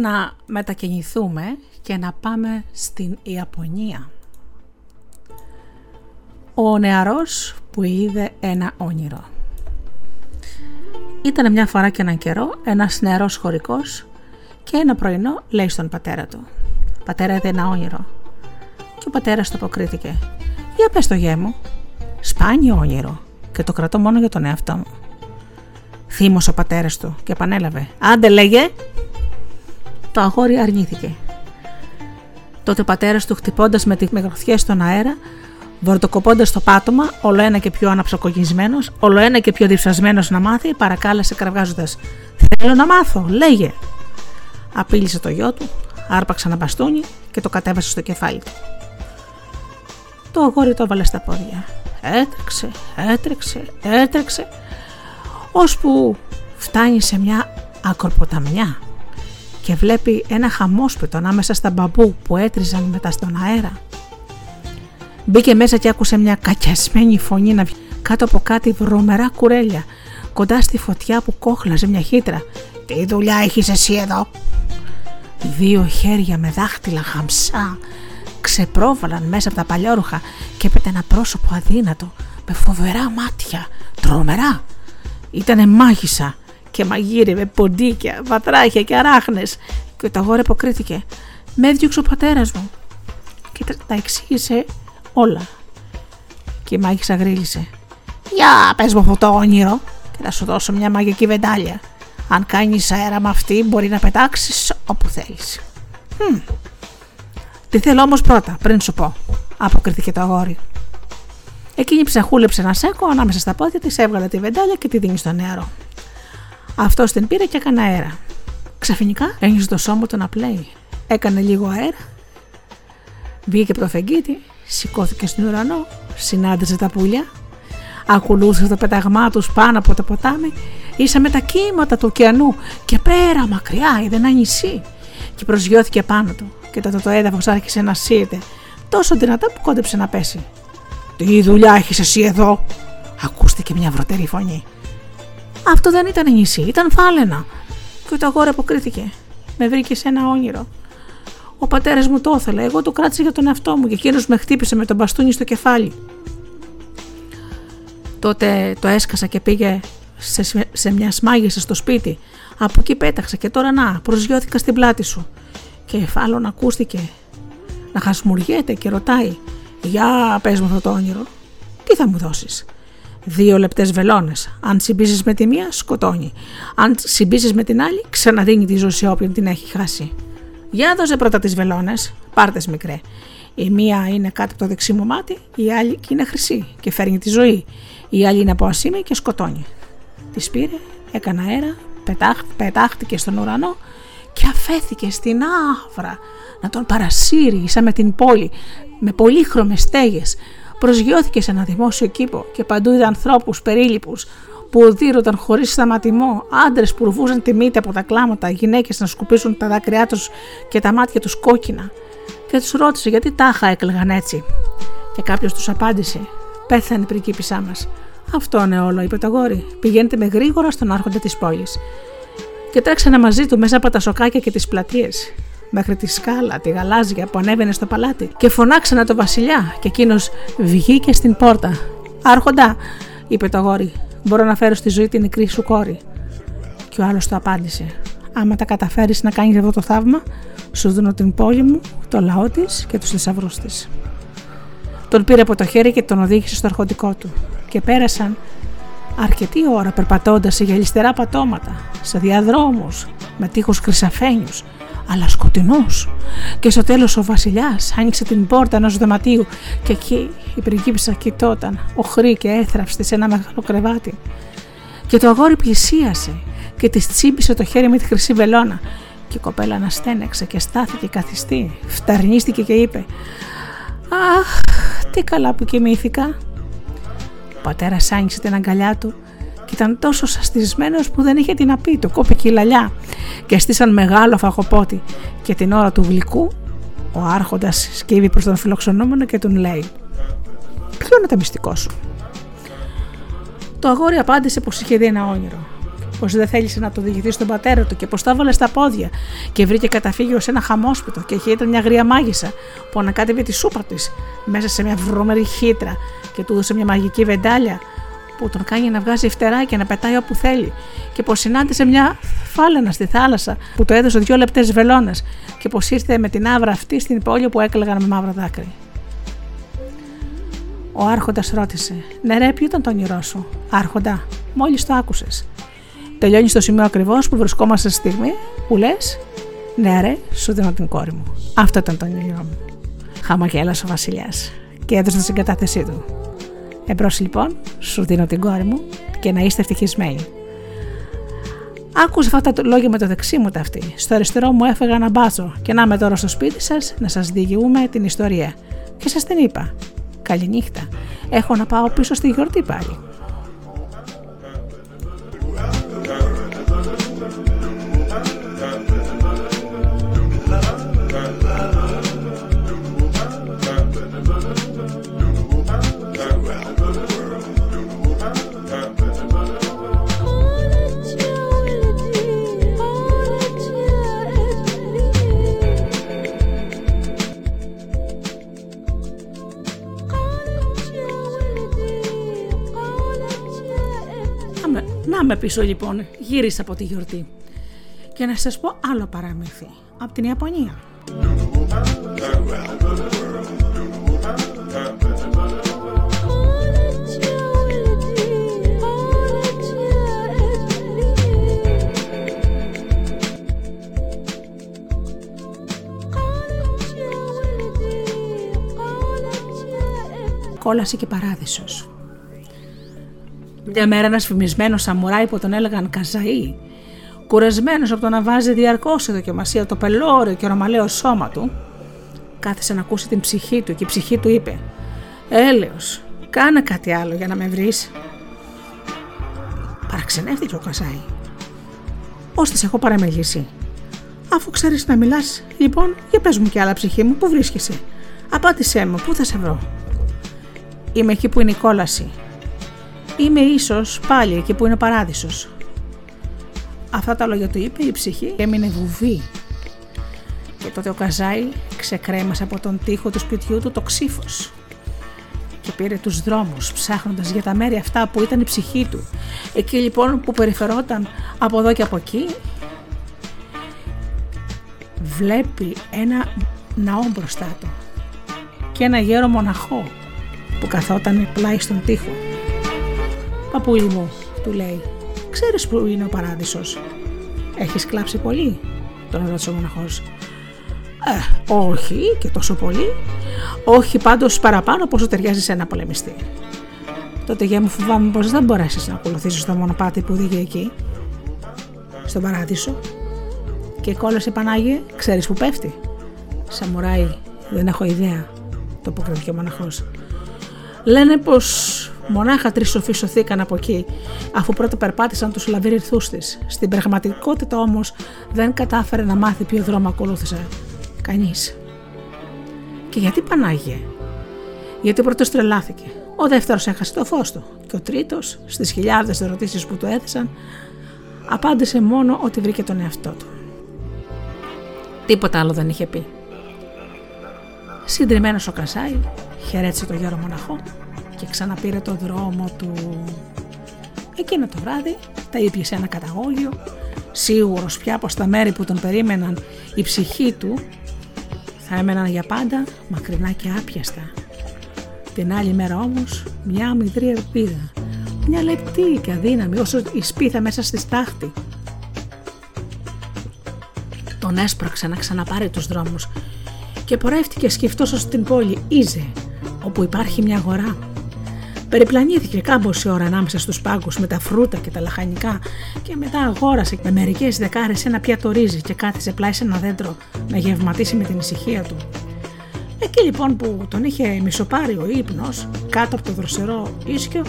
Να μετακινηθούμε και να πάμε στην Ιαπωνία. Ο νεαρός που είδε ένα όνειρο. Ήταν μια φορά και έναν καιρό ένας νεαρός χωρικός και ένα πρωινό λέει στον πατέρα του «Πατέρα είδε ένα όνειρο». Και ο πατέρας του αποκρίθηκε «Για πες το γέ μου, σπάνιο όνειρο και το κρατώ μόνο για τον εαυτό μου». Θύμωσε ο πατέρας του και επανέλαβε «Άντε λέγε». Το αγόρι αρνήθηκε. Τότε ο πατέρας του χτυπώντας με τη μεγροθιές στον αέρα Βορτοκοπώντας το πάτωμα, όλο ένα και πιο αναψοκογισμένος, όλο ένα και πιο διψασμένος να μάθει, παρακάλεσε κραυγάζοντας: Θέλω να μάθω, λέγε. Απείλησε το γιο του, άρπαξε ένα μπαστούνι και το κατέβασε στο κεφάλι του. Το αγόρι το έβαλε στα πόδια. Έτρεξε, έτρεξε, έτρεξε, ώσπου φτάνει σε μια ακροποταμιά και βλέπει ένα χαμόσπιτο ανάμεσα στα μπαμπού που έτριζαν μετά στον αέρα. Μπήκε μέσα και άκουσε μια κακιασμένη φωνή να βγει κάτω από κάτι βρωμερά κουρέλια, κοντά στη φωτιά που κόχλαζε μια χύτρα. Τι δουλειά έχεις εσύ εδώ, Δύο χέρια με δάχτυλα χαμσά ξεπρόβαλαν μέσα από τα παλιόρουχα και έπεται ένα πρόσωπο αδύνατο με φοβερά μάτια, τρομερά. Ήτανε μάγισσα και μαγείρευε ποντίκια, βατράχια και αράχνες και το αγόρι αποκρίθηκε «Με έδιωξε ο πατέρας μου» και τα εξήγησε όλα. Και η μάγισσα γρίλησε «Για πες μου αυτό το όνειρο και θα σου δώσω μια μαγική βεντάλια. Αν κάνεις αέρα με αυτή μπορεί να πετάξεις όπου θέλεις». Hm. Τι θέλω όμως πρώτα πριν σου πω, αποκριθήκε το αγόρι. Εκείνη ψαχούλεψε ένα σέκο ανάμεσα στα πόδια της, έβγαλε τη βεντάλια και τη δίνει στο νερό. Αυτό την πήρε και έκανε αέρα. Ξαφνικά ένιωσε το σώμα του να πλέει. Έκανε λίγο αέρα, βγήκε από το φεγγίτι, σηκώθηκε στον ουρανό, συνάντησε τα πουλιά, ακολούθησε το πεταγμά τους πάνω από το ποτάμι, ίσα με τα κύματα του ωκεανού και πέρα μακριά είδε ένα νησί και προσγειώθηκε πάνω του και τότε το έδαφος άρχισε να σύεται τόσο δυνατά που κόντεψε να πέσει. «Τι δουλειά έχεις εσύ εδώ» ακούστηκε μια βρωτερή φωνή. Αυτό δεν ήταν νησί, ήταν φάλαινα. Και το αγόρι αποκρίθηκε. Με βρήκε σε ένα όνειρο. Ο πατέρας μου το ήθελε, εγώ το κράτησα για τον εαυτό μου και εκείνος με χτύπησε με τον μπαστούνι στο κεφάλι. Τότε το έσκασα και πήγε σε, σε μια σμάγισσα στο σπίτι. Από εκεί πέταξα και τώρα να, προσγειώθηκα στην πλάτη σου. Και φάλλον ακούστηκε να χασμουριέται και ρωτάει «Για πες μου αυτό το όνειρο, τι θα μου δώσεις» δύο λεπτές βελόνες. Αν συμπίσει με τη μία, σκοτώνει. Αν συμπίσει με την άλλη, ξαναδίνει τη ζωή σε όποιον την έχει χάσει. Για δώσε πρώτα τις βελόνες, πάρτε μικρέ. Η μία είναι κάτω από το δεξί μου μάτι, η άλλη είναι χρυσή και φέρνει τη ζωή. Η άλλη είναι από ασήμι και σκοτώνει. Τη πήρε, έκανε αέρα, πετάχτηκε στον ουρανό και αφέθηκε στην άβρα να τον παρασύρει σαν με την πόλη με πολύχρωμες στέγες προσγειώθηκε σε ένα δημόσιο κήπο και παντού είδε ανθρώπους περίληπους που δίρωταν χωρίς σταματημό, άντρες που ρουφούσαν τη μύτη από τα κλάματα, γυναίκες να σκουπίσουν τα δάκρυά τους και τα μάτια τους κόκκινα. Και τους ρώτησε γιατί τάχα έκλεγαν έτσι; Και κάποιος τους απάντησε: Πέθανε η πριγκίπισά μας. Αυτό είναι όλο, είπε το αγόρι. Πηγαίνετε με γρήγορα στον άρχοντα της πόλης. Και τρέξανε μαζί του μέσα από τα σοκάκια και τις πλατείες μέχρι τη σκάλα, τη γαλάζια που ανέβαινε στο παλάτι και φωνάξανε το βασιλιά και εκείνος βγήκε στην πόρτα. Άρχοντα, είπε το αγόρι, μπορώ να φέρω στη ζωή την νεκρή σου κόρη. Και ο άλλος το απάντησε. Άμα τα καταφέρεις να κάνεις αυτό το θαύμα, σου δίνω την πόλη μου, το λαό της και τους θησαυρούς της. Τον πήρε από το χέρι και τον οδήγησε στο αρχοντικό του. Και πέρασαν αρκετή ώρα περπατώντας σε γελιστερά πατώματα, σε διαδρόμους, με τείχους χρυσαφένιους, αλλά σκοτεινός. Και στο τέλος ο Βασιλιάς άνοιξε την πόρτα ενός δωματίου και εκεί η πριγκίπισσα κοιτόταν, οχρή και έθραυστη σε ένα μεγάλο κρεβάτι. Και το αγόρι πλησίασε και της τσίμπησε το χέρι με τη χρυσή βελόνα. Και η κοπέλα αναστένεξε και στάθηκε καθιστή, φταρνίστηκε και είπε «Αχ, τι καλά που κοιμήθηκα». Ο πατέρας άνοιξε την αγκαλιά του και ήταν τόσο σαστισμένος που δεν είχε τι να πει. Το κόπηκε η λαλιά και στήσαν μεγάλο φαγοπότη. Και την ώρα του γλυκού, ο Άρχοντας σκύβει προς τον φιλοξενούμενο και τον λέει: Ποιο είναι το μυστικό σου; Το αγόρι απάντησε πως είχε δει ένα όνειρο. πως δεν θέλησε να το διηγηθεί στον πατέρα του και πως το έβαλε στα πόδια και βρήκε καταφύγιο σε ένα χαμόσπιτο και εκεί ήταν μια γρία μάγισσα που ανακάτευε τη σούπα της μέσα σε μια βρώμερη χύτρα και του έδωσε μια μαγική βεντάλια που τον κάνει να βγάζει φτερά και να πετάει όπου θέλει και πως συνάντησε μια φάλαινα στη θάλασσα που το έδωσε δύο λεπτές βελόνε και πως ήρθε με την άβρα αυτή στην πόλη που έκλεγαν με μαύρα δάκρυ. Ο Άρχοντας ρώτησε: Ναι, ρε, ποιο ήταν το όνειρό σου, Άρχοντα, μόλις το άκουσες. Τελειώνει στο σημείο ακριβώς που βρισκόμαστε στη στιγμή που λες: Ναι, ρε, σου δίνω την κόρη μου. Αυτό ήταν το όνειρό μου. Χαμογέλασε ο Βασιλιάς και έδωσε την συγκατάθεσή του. Εμπρό λοιπόν, σου δίνω την κόρη μου και να είστε ευτυχισμένοι. Άκουσα αυτά τα λόγια με το δεξί μου ταυτί. Στο αριστερό μου έφεγα ένα μπάτσο και να είμαι τώρα στο σπίτι σας να σας διηγούμε την ιστορία. Και σας την είπα. Καληνύχτα. Έχω να πάω πίσω στη γιορτή πάλι. Με πίσω λοιπόν, γύρισα από τη γιορτή. Και να σας πω άλλο παραμύθι, από την Ιαπωνία. Κόλαση και παράδεισος. Μια μέρα ένας φημισμένος σαμουράι που τον έλεγαν Καζαή, κουρασμένο από το να βάζει διαρκώς σε δοκιμασία το πελώριο και ρωμαλαίο σώμα του, κάθισε να ακούσει την ψυχή του και η ψυχή του είπε: Έλεος, κάνε κάτι άλλο για να με βρεις. Παραξενεύτηκε ο Καζάη. Πώς τη έχω παραμελήσει; Αφού ξέρεις να μιλάς, λοιπόν, για πες μου κι άλλα ψυχή μου, πού βρίσκεσαι; Απάντησέ μου, πού θα σε βρω; Είμαι εκεί που είναι η κόλαση, Είμαι ίσως πάλι εκεί που είναι ο παράδεισος. Αυτά τα λόγια του είπε η ψυχή και έμεινε βουβή. Και τότε ο Καζάη ξεκρέμασε από τον τοίχο του σπιτιού του το ξύφος και πήρε τους δρόμους ψάχνοντας για τα μέρη αυτά που ήταν η ψυχή του. Εκεί λοιπόν που περιφερόταν από εδώ και από εκεί βλέπει ένα ναό μπροστά του και ένα γέρο μοναχό που καθόταν πλάι στον τοίχο. Παππούλη μου, του λέει, ξέρεις που είναι ο παράδεισος; Έχεις κλάψει πολύ, τον ρώτησε ο μοναχός. Ε, όχι και τόσο πολύ. Όχι πάντως παραπάνω πόσο ταιριάζει σε ένα πολεμιστή. Τότε για μου φοβάμαι πως δεν μπορέσεις να ακολουθήσεις το μονοπάτι που οδηγεί εκεί. Στον παράδεισο. Και κόλλασε Πανάγιε, ξέρεις που πέφτει; Σαμουράι, δεν έχω ιδέα, το αποκριθήκε ο μοναχός. Λένε πως Μονάχα τρεις σοφοί σωθήκαν από εκεί, αφού πρώτα περπάτησαν τους λαβύριθούς της. Στην πραγματικότητα όμως δεν κατάφερε να μάθει ποιο δρόμο ακολούθησε. Κανείς. Και γιατί Πανάγιε. Γιατί ο πρώτος τρελάθηκε. Ο δεύτερος έχασε το φως του. Και ο τρίτος, στις χιλιάδες ερωτήσεις που του έθεσαν, απάντησε μόνο ότι βρήκε τον εαυτό του. Τίποτα άλλο δεν είχε πει. Συντριμμένος ο Κασάι χαιρέτησε τον γέρο μοναχό και ξαναπήρε το δρόμο του. Εκείνο το βράδυ τα ήπια σε ένα καταγόγιο, σίγουρος πια πως τα μέρη που τον περίμεναν η ψυχή του θα έμεναν για πάντα μακρινά και άπιαστα. Την άλλη μέρα όμως μια μηδρή ελπίδα, μια λεπτή και αδύναμη όσο η σπίθα μέσα στη στάχτη. Τον έσπρωξε να ξαναπάρει τους δρόμους και πορεύτηκε σκεφτός ως την πόλη Ίζε, όπου υπάρχει μια αγορά Περιπλανήθηκε κάμποση ώρα ανάμεσα στους πάγκους με τα φρούτα και τα λαχανικά και μετά αγόρασε με μερικές δεκάρες ένα πιάτο ρύζι και κάθισε πλάι σε ένα δέντρο να γευματίσει με την ησυχία του. Εκεί λοιπόν που τον είχε μισοπάρει ο ύπνος, κάτω από το δροσερό ίσιο,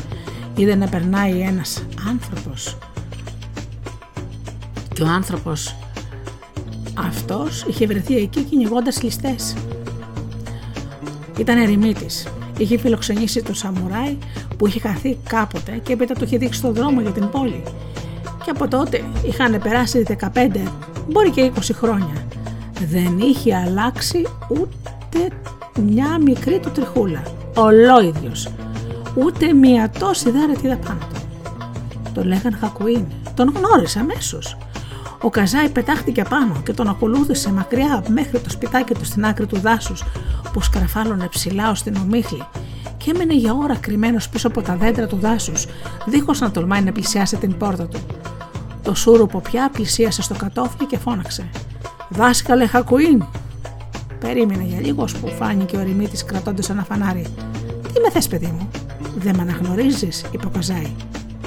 είδε να περνάει ένας άνθρωπος. Και ο άνθρωπος αυτός είχε βρεθεί εκεί κυνηγώντας ληστές. Ήταν ερημίτης είχε φιλοξενήσει το σαμουράι που είχε χαθεί κάποτε και έπειτα του είχε δείξει τον δρόμο για την πόλη. Και Και από τότε είχαν περάσει 15, μπορεί και 20 χρόνια. Δεν είχε αλλάξει ούτε μια μικρή του τριχούλα. Ολόιδιος. Ούτε μια τόση δάρετη πάνω του. Το λέγαν Χακουίν. Τον γνώρισε αμέσως. Ο Καζάι πετάχτηκε πάνω και τον ακολούθησε μακριά μέχρι το σπιτάκι του στην άκρη του δάσους που σκραφάλωνε ψηλά ως την ομίχλη και έμενε για ώρα κρυμμένος πίσω από τα δέντρα του δάσους, δίχως να τολμάει να πλησιάσει την πόρτα του. Το σούρουπο πια πλησίασε στο κατόφλι και φώναξε. Δάσκαλε Χακουίν! Περίμενε για λίγος που φάνηκε ο ρημίτη κρατώντας ένα φανάρι. Τι με θες, παιδί μου, δεν με αναγνωρίζεις, είπε ο Καζάι.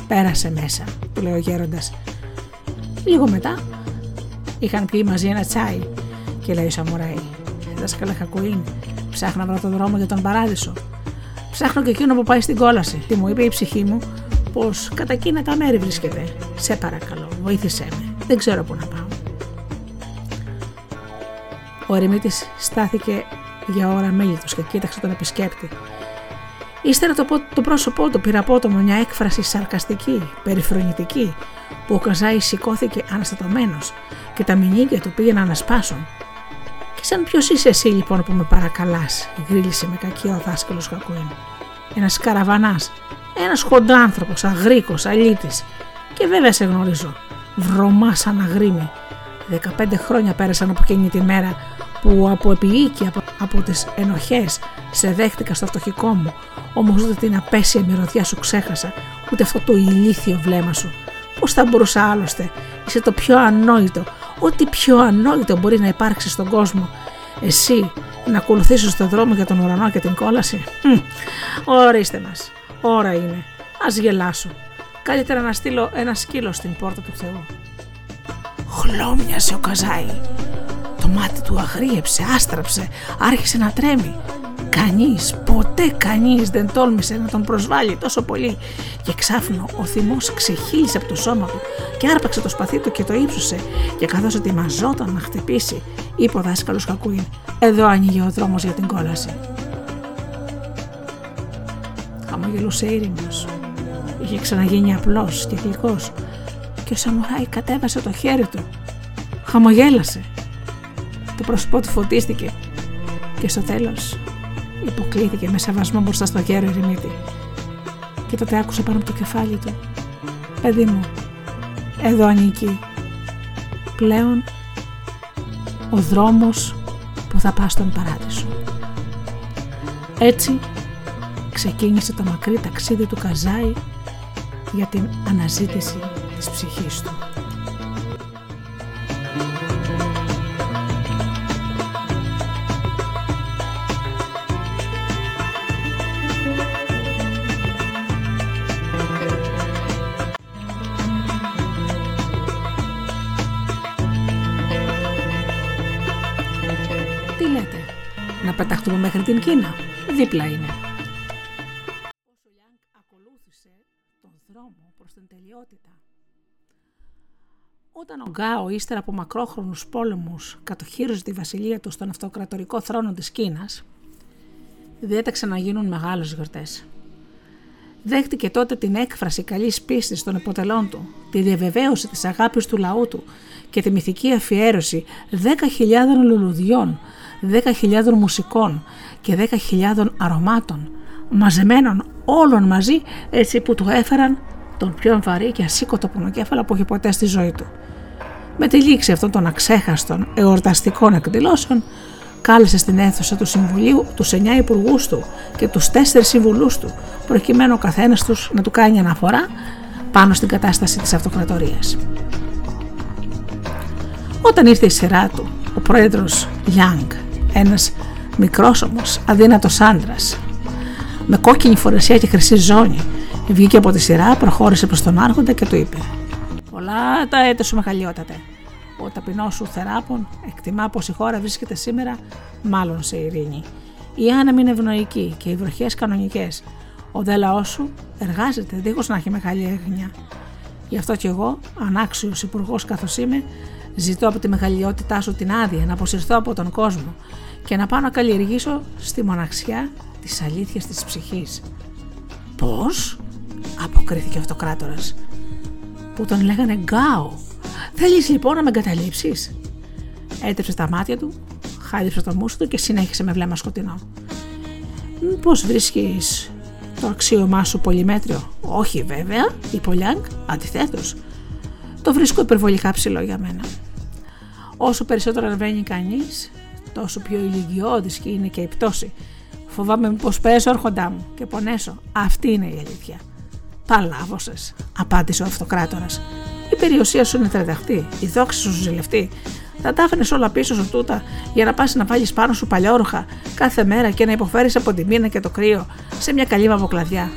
Πέρασε μέσα, του λέει ο γέροντας. Λίγο μετά είχαν πει μαζί ένα τσάι και λέει ο Σαμουράι. Δάσκαλε Χακουίν, ψάχνω να βρω τον δρόμο για τον παράδεισο. Ψάχνω και εκείνο που πάει στην κόλαση. Τι μου είπε η ψυχή μου, πως κατά εκείνα τα μέρη βρίσκεται. Σε παρακαλώ, βοήθησέ με. Δεν ξέρω πού να πάω. Ο ερημίτης στάθηκε για ώρα μέλητο και κοίταξε τον επισκέπτη. Ύστερα το, το πρόσωπό του πήρε απότομο μια έκφραση σαρκαστική, περιφρονητική, που ο Καζάη σηκώθηκε αναστατωμένος και τα μηνύκια του πήγαιναν να σπάσουν. Και σαν ποιος είσαι εσύ λοιπόν που με παρακαλάς, γρίλησε με κακή ο δάσκαλος Κακουίν. Ένας καραβανάς, ένας χοντάνθρωπο, αγρίκος, αλήτης. Και βέβαια σε γνωρίζω. Βρωμά σαν αγρίμη. 15 χρόνια πέρασαν από εκείνη τη μέρα που από επιοίκη, από, από τις ενοχές σε δέχτηκα στο φτωχικό μου, όμως ούτε την απέσια μυρωδιά σου ξέχασα, ούτε αυτό το ηλίθιο βλέμμα σου. Πώς θα μπορούσα άλλωστε, είσαι το πιο ανόητο, ό,τι πιο ανόητο μπορεί να υπάρξει στον κόσμο. Εσύ να ακολουθήσεις το δρόμο για τον ουρανό και την κόλαση; Hm, ορίστε μας, ώρα είναι, ας γελάσω. Καλύτερα να στείλω ένα σκύλο στην πόρτα του Θεού. Χλώμιασε ο Καζάη. Το μάτι του αγρίεψε, άστραψε, άρχισε να τρέμει. Κανείς, ποτέ κανείς δεν τόλμησε να τον προσβάλλει τόσο πολύ και ξάφνου ο θυμός ξεχύλισε από το σώμα του και άρπαξε το σπαθί του και το ύψωσε και καθώς ετοιμαζόταν να χτυπήσει είπε ο δάσκαλος Κακούιν «Εδώ άνοιγε ο δρόμος για την κόλαση». Χαμογελούσε ήρημος. Είχε ξαναγίνει απλός και γλυκός και ο Σαμουράι κατέβασε το χέρι του. Χαμογέλασε το πρόσωπό του φωτίστηκε και στο τέλος υποκλήθηκε με σεβασμό μπροστά στο γέρο ερημίτη. Και τότε άκουσε πάνω από το κεφάλι του «Παιδί μου, εδώ ανήκει πλέον ο δρόμος που θα πας στον παράδεισο». Έτσι ξεκίνησε το μακρύ ταξίδι του Καζάη για την αναζήτηση της ψυχής του. πεταχτούμε μέχρι την Κίνα; Δίπλα είναι. Όταν ο Γκάο ύστερα από μακρόχρονους πόλεμους κατοχύρωσε τη βασιλεία του στον αυτοκρατορικό θρόνο της Κίνας, διέταξε να γίνουν μεγάλες γιορτές. Δέχτηκε τότε την έκφραση καλής πίστης των υποτελών του, τη διαβεβαίωση της αγάπης του λαού του και τη μυθική αφιέρωση 10.000 λουλουδιών 10.000 μουσικών και 10.000 αρωμάτων, μαζεμένων όλων μαζί έτσι που του έφεραν τον πιο βαρύ και ασήκωτο πονοκέφαλο που είχε ποτέ στη ζωή του. Με τη λήξη αυτών των αξέχαστων εορταστικών εκδηλώσεων, κάλεσε στην αίθουσα του Συμβουλίου τους 9 υπουργούς του και τους 4 συμβουλούς του, προκειμένου ο καθένας τους να του κάνει αναφορά πάνω στην κατάσταση της αυτοκρατορίας. Όταν ήρθε η σειρά του, ο πρόεδρος Γιάνγκ ένας μικρός όμως, αδύνατος άντρας. Με κόκκινη φορεσία και χρυσή ζώνη, βγήκε από τη σειρά, προχώρησε προς τον άρχοντα και του είπε «Πολλά τα έτη σου μεγαλειότατε. Ο ταπεινός σου θεράπων εκτιμά πως η χώρα βρίσκεται σήμερα μάλλον σε ειρήνη. Η άνεμη είναι ευνοϊκή και οι βροχές κανονικές. Ο δε λαό σου εργάζεται δίχως να έχει μεγάλη έγνοια. Γι' αυτό κι εγώ, ανάξιος υπουργός καθώς είμαι, Ζητώ από τη μεγαλειότητά σου την άδεια να αποσυρθώ από τον κόσμο και να πάω να καλλιεργήσω στη μοναξιά της αλήθειας της ψυχής. Πώς, αποκρίθηκε ο αυτοκράτορας. Που τον λέγανε Γκάο. Θέλεις λοιπόν να με εγκαταλείψεις; Έτρεψε τα μάτια του, χάιδεψε το μουσο του και συνέχισε με βλέμμα σκοτεινό. Πώς βρίσκεις το αξίωμά σου πολυμέτριο; Όχι βέβαια, είπε ο Λιάνγκ, αντιθέτως. Το βρίσκω υπερβολικά ψηλό για μένα. Όσο περισσότερο ανεβαίνει κανείς, τόσο πιο ηλικιώδης και είναι και η πτώση. Φοβάμαι πω πέσω άρχοντά μου και πονέσω. Αυτή είναι η αλήθεια. Παλάβωσες, απάντησε ο αυτοκράτορας. Η περιουσία σου είναι τρεταχτή, η δόξη σου ζηλευτή. Θα τα άφηνες όλα πίσω σου τούτα για να πας να βάλει πάνω σου παλιόρουχα κάθε μέρα και να υποφέρεις από τη μήνα και το κρύο σε μια καλή μαυροκλαδιά.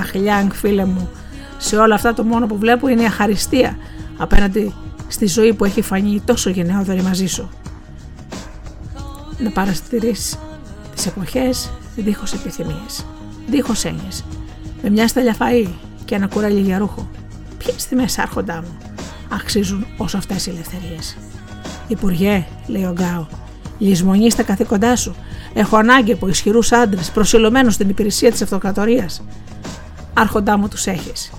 Αχ, Λιάνγκ, φίλε μου, σε όλα αυτά το μόνο που βλέπω είναι η αχαριστία απέναντι στη ζωή που έχει φανεί τόσο γενναιόδορη μαζί σου. Να παραστηρήσει τις εποχές δίχως επιθυμίες, δίχως έννοιες, με μια στέλια φαΐ και ένα κουρέλι για ρούχο. Ποιες τιμές άρχοντά μου αξίζουν όσο αυτές οι ελευθερίες; Υπουργέ, λέει ο Γκάο, λησμονείς τα καθήκοντά σου. Έχω ανάγκη από ισχυρούς άντρες προσιλωμένους στην υπηρεσία της αυτοκρατορίας. Άρχοντά μου τους έχεις.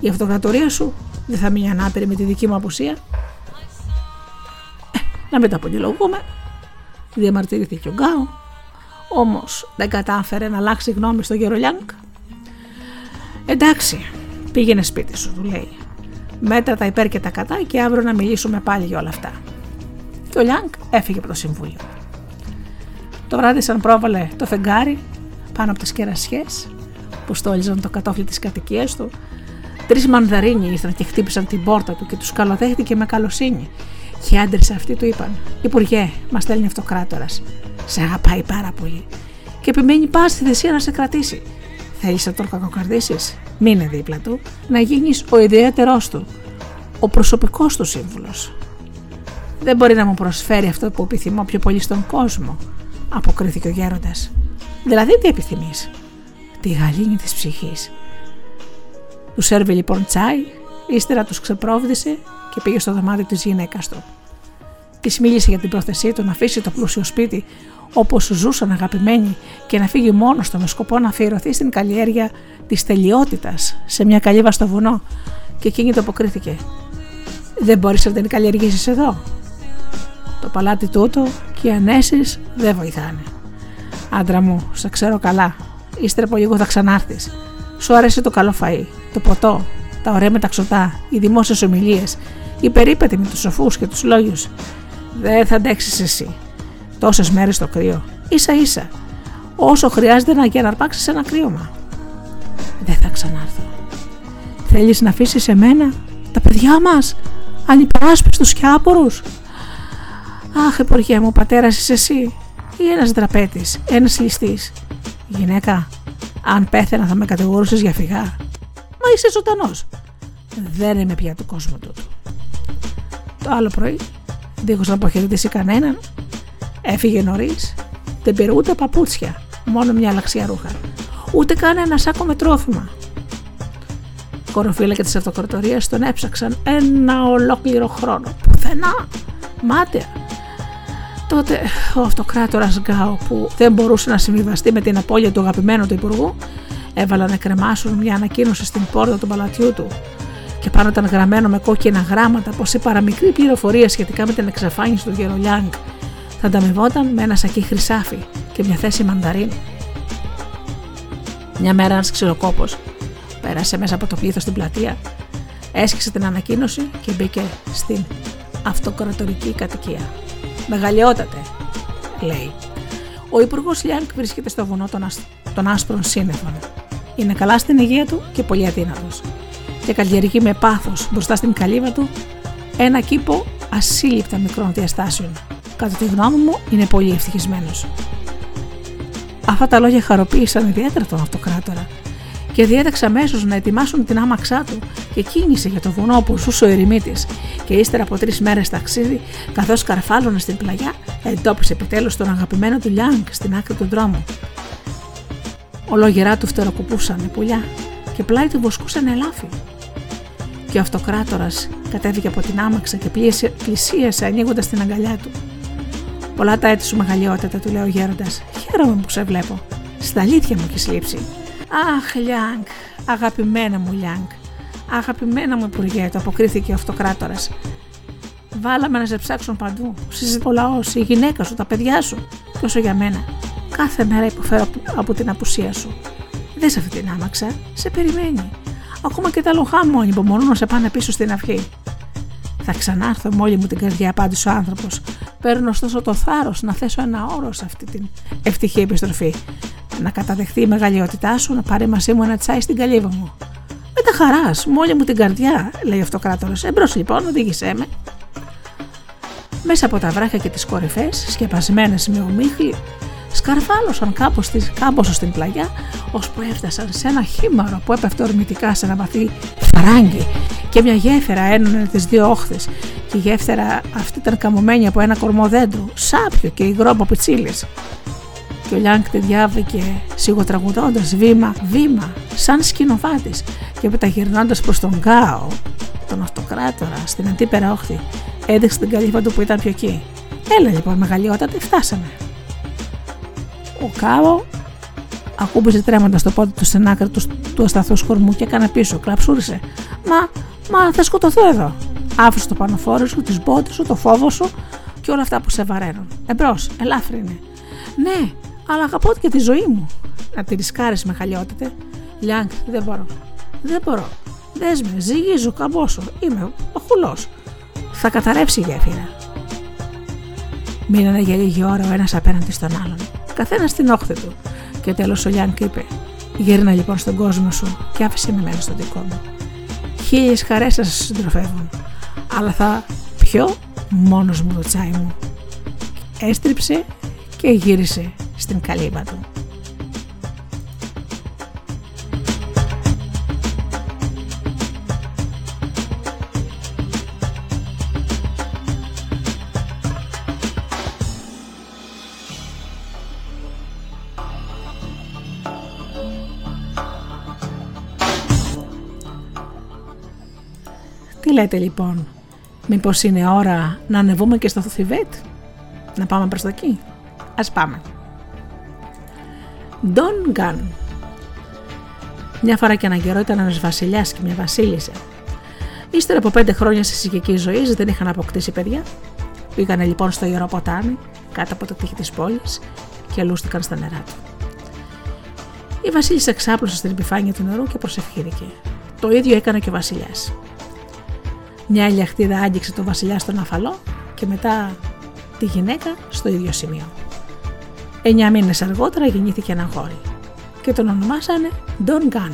Η αυτοκρατορία σου δεν θα μείνει ανάπηρη με τη δική μου απουσία. Ε, να μην τα πολυλογούμε. Διαμαρτυρήθηκε ο Γκάο. Όμως δεν κατάφερε να αλλάξει γνώμη στο Γερολιάνκ. Εντάξει, πήγαινε σπίτι σου, του λέει. Μέτρα τα υπέρ και τα κατά και αύριο να μιλήσουμε πάλι για όλα αυτά. Και ο Λιάνκ έφυγε από το συμβούλιο. Το βράδυ σαν πρόβαλε το φεγγάρι πάνω από τις κερασιές που στόλιζαν το κατόφλι της κατοικίας του, τρεις μανδαρίνοι ήρθαν και χτύπησαν την πόρτα του και τους καλοδέχτηκε με καλοσύνη. Και οι άντρες αυτοί του είπαν: Υπουργέ, μας στέλνει αυτοκράτορας. Σε αγαπάει πάρα πολύ. Και επιμένει πας στη θυσία να σε κρατήσει. Θέλεις να τον κακοκαρδίσεις; Μείνε δίπλα του, να γίνεις ο ιδιαίτερός του, ο προσωπικός του σύμβουλος. Δεν μπορεί να μου προσφέρει αυτό που επιθυμώ πιο πολύ στον κόσμο, αποκρίθηκε ο γέροντας. Δηλαδή τι επιθυμείς, τη γαλήνη της ψυχής. Του σέρβει λοιπόν τσάι, ύστερα τους ξεπρόβδισε και πήγε στο δωμάτιο της γυναίκας του. Της μίλησε για την πρόθεσή του να αφήσει το πλούσιο σπίτι όπω ζούσαν αγαπημένοι και να φύγει μόνος του με σκοπό να αφιερωθεί στην καλλιέργεια της τελειότητας σε μια καλύβα στο βουνό. Και εκείνη το αποκρίθηκε. Δεν μπορείς να την καλλιεργήσεις εδώ. Το παλάτι τούτο και οι ανέσεις δεν βοηθάνε. Άντρα μου, σε ξέρω καλά. Ύστερα από λίγο θα ξανάρθεις. Σου αρέσει το καλό φαΐ, το ποτό, τα ωραία μεταξωτά, οι δημόσιες ομιλίες, οι περίπατοι με τους σοφούς και τους λόγιους. Δεν θα αντέξεις εσύ. Τόσες μέρες στο κρύο. σα ίσα. Όσο χρειάζεται να για να αρπάξει ένα κρύωμα. Δεν θα ξανάρθω. Θέλεις να αφήσεις εμένα, τα παιδιά μας, ανυπεράσπιστους και άπορους; Αχ, υπουργέ μου, πατέρας είσαι εσύ. Ή ένας δραπέτης, ένας ληστής; Γυναίκα, αν πέθαινα θα με κατηγορούσες για φυγά. Μα είσαι ζωντανός. Δεν είμαι πια του κόσμου τούτου. Το άλλο πρωί δίχως να αποχαιρετήσει κανέναν. Έφυγε νωρίς, δεν πήρε ούτε παπούτσια, μόνο μια λαξιά ρούχα. Ούτε καν ένα σάκο με τρόφιμα. Κοροφύλακα της αυτοκρατορίας τον έψαξαν ένα ολόκληρο χρόνο. Πουθενά, μάταια. Τότε ο αυτοκράτορας Γκάο, που δεν μπορούσε να συμβιβαστεί με την απώλεια του αγαπημένου του υπουργού, έβαλαν να κρεμάσουν μια ανακοίνωση στην πόρτα του παλατιού του και πάνω ήταν γραμμένο με κόκκινα γράμματα πως η παραμικρή πληροφορία σχετικά με την εξαφάνιση του Γερολιάνγκ θα ανταμοιβόταν με ένα σακί χρυσάφι και μια θέση μανταρίνου. Μια μέρα ένας ξυλοκόπο πέρασε μέσα από το πλήθος στην πλατεία, έσκησε την ανακοίνωση και μπήκε στην αυτοκρατορική κατοικία. Μεγαλειότατε, λέει. Ο Υπουργός Λιάνκ βρίσκεται στο βουνό των, των άσπρων σύννεφων. Είναι καλά στην υγεία του και πολύ αδύνατος και καλλιεργεί με πάθος μπροστά στην καλύβα του ένα κήπο ασύλληπτα μικρών διαστάσεων. Κατά τη γνώμη μου είναι πολύ ευτυχισμένος. Αυτά τα λόγια χαροποίησαν ιδιαίτερα τον αυτοκράτορα και διέταξε αμέσως να ετοιμάσουν την άμαξά του και κίνησε για το βουνό που ζούσε ο ερημίτης. Και ύστερα από τρεις μέρες ταξίδι, καθώς καρφάλωνε στην πλαγιά, εντόπισε επιτέλους τον αγαπημένο του Λιάνγκ στην άκρη του δρόμου. Ολόγερά του φτεροκοπούσαν πουλιά και πλάι του βοσκούσαν ελάφι και ο αυτοκράτορας κατέβηκε από την άμαξα και πλησίασε ανοίγοντας την αγκαλιά του. Πολλά τα έτη σου μεγαλειότητα, του λέει ο γέροντας. Χαίρομαι που σε βλέπω. Στα αλήθεια μου έχεις λείψει. Αχ, Λιάνγκ, αγαπημένα μου Λιάνγκ. Αγαπημένα μου Υπουργέ, το αποκρίθηκε ο αυτοκράτορας. Βάλαμε να σε ψάξουν παντού. Συζητώ ο λαός, η γυναίκα σου, τα παιδιά σου. Και όσο για μένα, κάθε μέρα υποφέρω από την απουσία σου. Δεν σε αυτή την άμαξα, σε περιμένει. Ακόμα και τα λοχά μου υπομονούν να σε πάνε πίσω στην αυγή. Θα ξανάρθω με όλη μου την καρδιά, απάντησε ο άνθρωπος. Παίρνω ωστόσο το θάρρος να θέσω ένα όρος σε αυτή την ευτυχή επιστροφή. Να καταδεχθεί η μεγαλειότητά σου να πάρει μαζί μου ένα τσάι στην καλύβα μου. Με τα χαράς, με όλη μου την καρδιά, λέει ο αυτοκράτορας. Εμπρός λοιπόν, οδήγησέ με. Μέσα από τα βράχια και τις κορυφές, σκεπασμένες με ομίχλη, σκαρφάλωσαν κάπως, κάμποσο στην πλαγιά, ώσπου έφτασαν σε ένα χήμαρο που έπεφτε ορμητικά σε ένα βαθύ φαράγγι και μια γέφυρα ένωνε τις δύο όχθες και η γέφυρα αυτή ήταν καμωμένη από ένα κορμό δέντρου, σάπιο και υγρό από πιτσίλες. Και ο Λιάνκ τη διάβηκε σιγοτραγουδώντας βήμα, βήμα, σαν σκηνοβάτης και μεταγυρνώντας προς τον Γκάο, τον αυτοκράτορα, στην αντίπερα όχθη, έδειξε την καλύφα του που ήταν πιο εκεί. Έλα λοιπόν μεγαλειότατη, φτάσαμε. Ο Κάο ακούμπησε τρέμοντα το πόδι του στην άκρη του, του ασταθούς κορμού και έκανε πίσω. Κλαψούρισε. Μα, μα θα σκοτωθώ εδώ. Άφησε το πανοφόρι σου, τις μπότες σου, το φόβο σου και όλα αυτά που σε βαραίνουν. Εμπρός, ελάφρυνε. Ναι, αλλά αγαπώ και τη ζωή μου. Να τη ρισκάρεις με χαλιότητε. Λιάνγκ, δεν μπορώ. Δεν μπορώ. Δες με, ζυγίζω, καμπόσο. Είμαι ο χουλός. Θα καταρρεύσει η γέφυρα. Μείνανε για λίγη ώρα ο ένας απέναντι στον άλλον καθένας στην όχθη του. Και τέλος ο Λιάνκ είπε: Γύρνα λοιπόν στον κόσμο σου και άφησε με μένα στον δικό μου. Χίλιες χαρές θα σας συντροφεύουν, αλλά θα πιω μόνος μου το τσάι μου. Έστριψε και γύρισε στην καλύβα του. Τι λέτε λοιπόν, μήπως είναι ώρα να ανεβούμε και στο Θιβέτ, να πάμε προς το εκεί; Ας πάμε. Don Γκάν Μια φορά και έναν καιρό ήταν ένας βασιλιάς και μια βασίλισσα. Ύστερα από πέντε χρόνια συζυγική ζωή δεν είχαν αποκτήσει παιδιά. Πήγανε λοιπόν στο ιερό ποτάμι, κάτω από το τείχη της πόλης και λούστηκαν στα νερά του. Η Βασίλισσα ξάπλωσε στην επιφάνεια του νερού και προσευχήθηκε. Το ίδιο έκανε και ο Βασιλιάς. Μια ηλιαχτίδα άγγιξε τον βασιλιά στον αφαλό και μετά τη γυναίκα στο ίδιο σημείο. Εννιά μήνες αργότερα γεννήθηκε ένα γόρι και τον ονομάσανε Don Gun.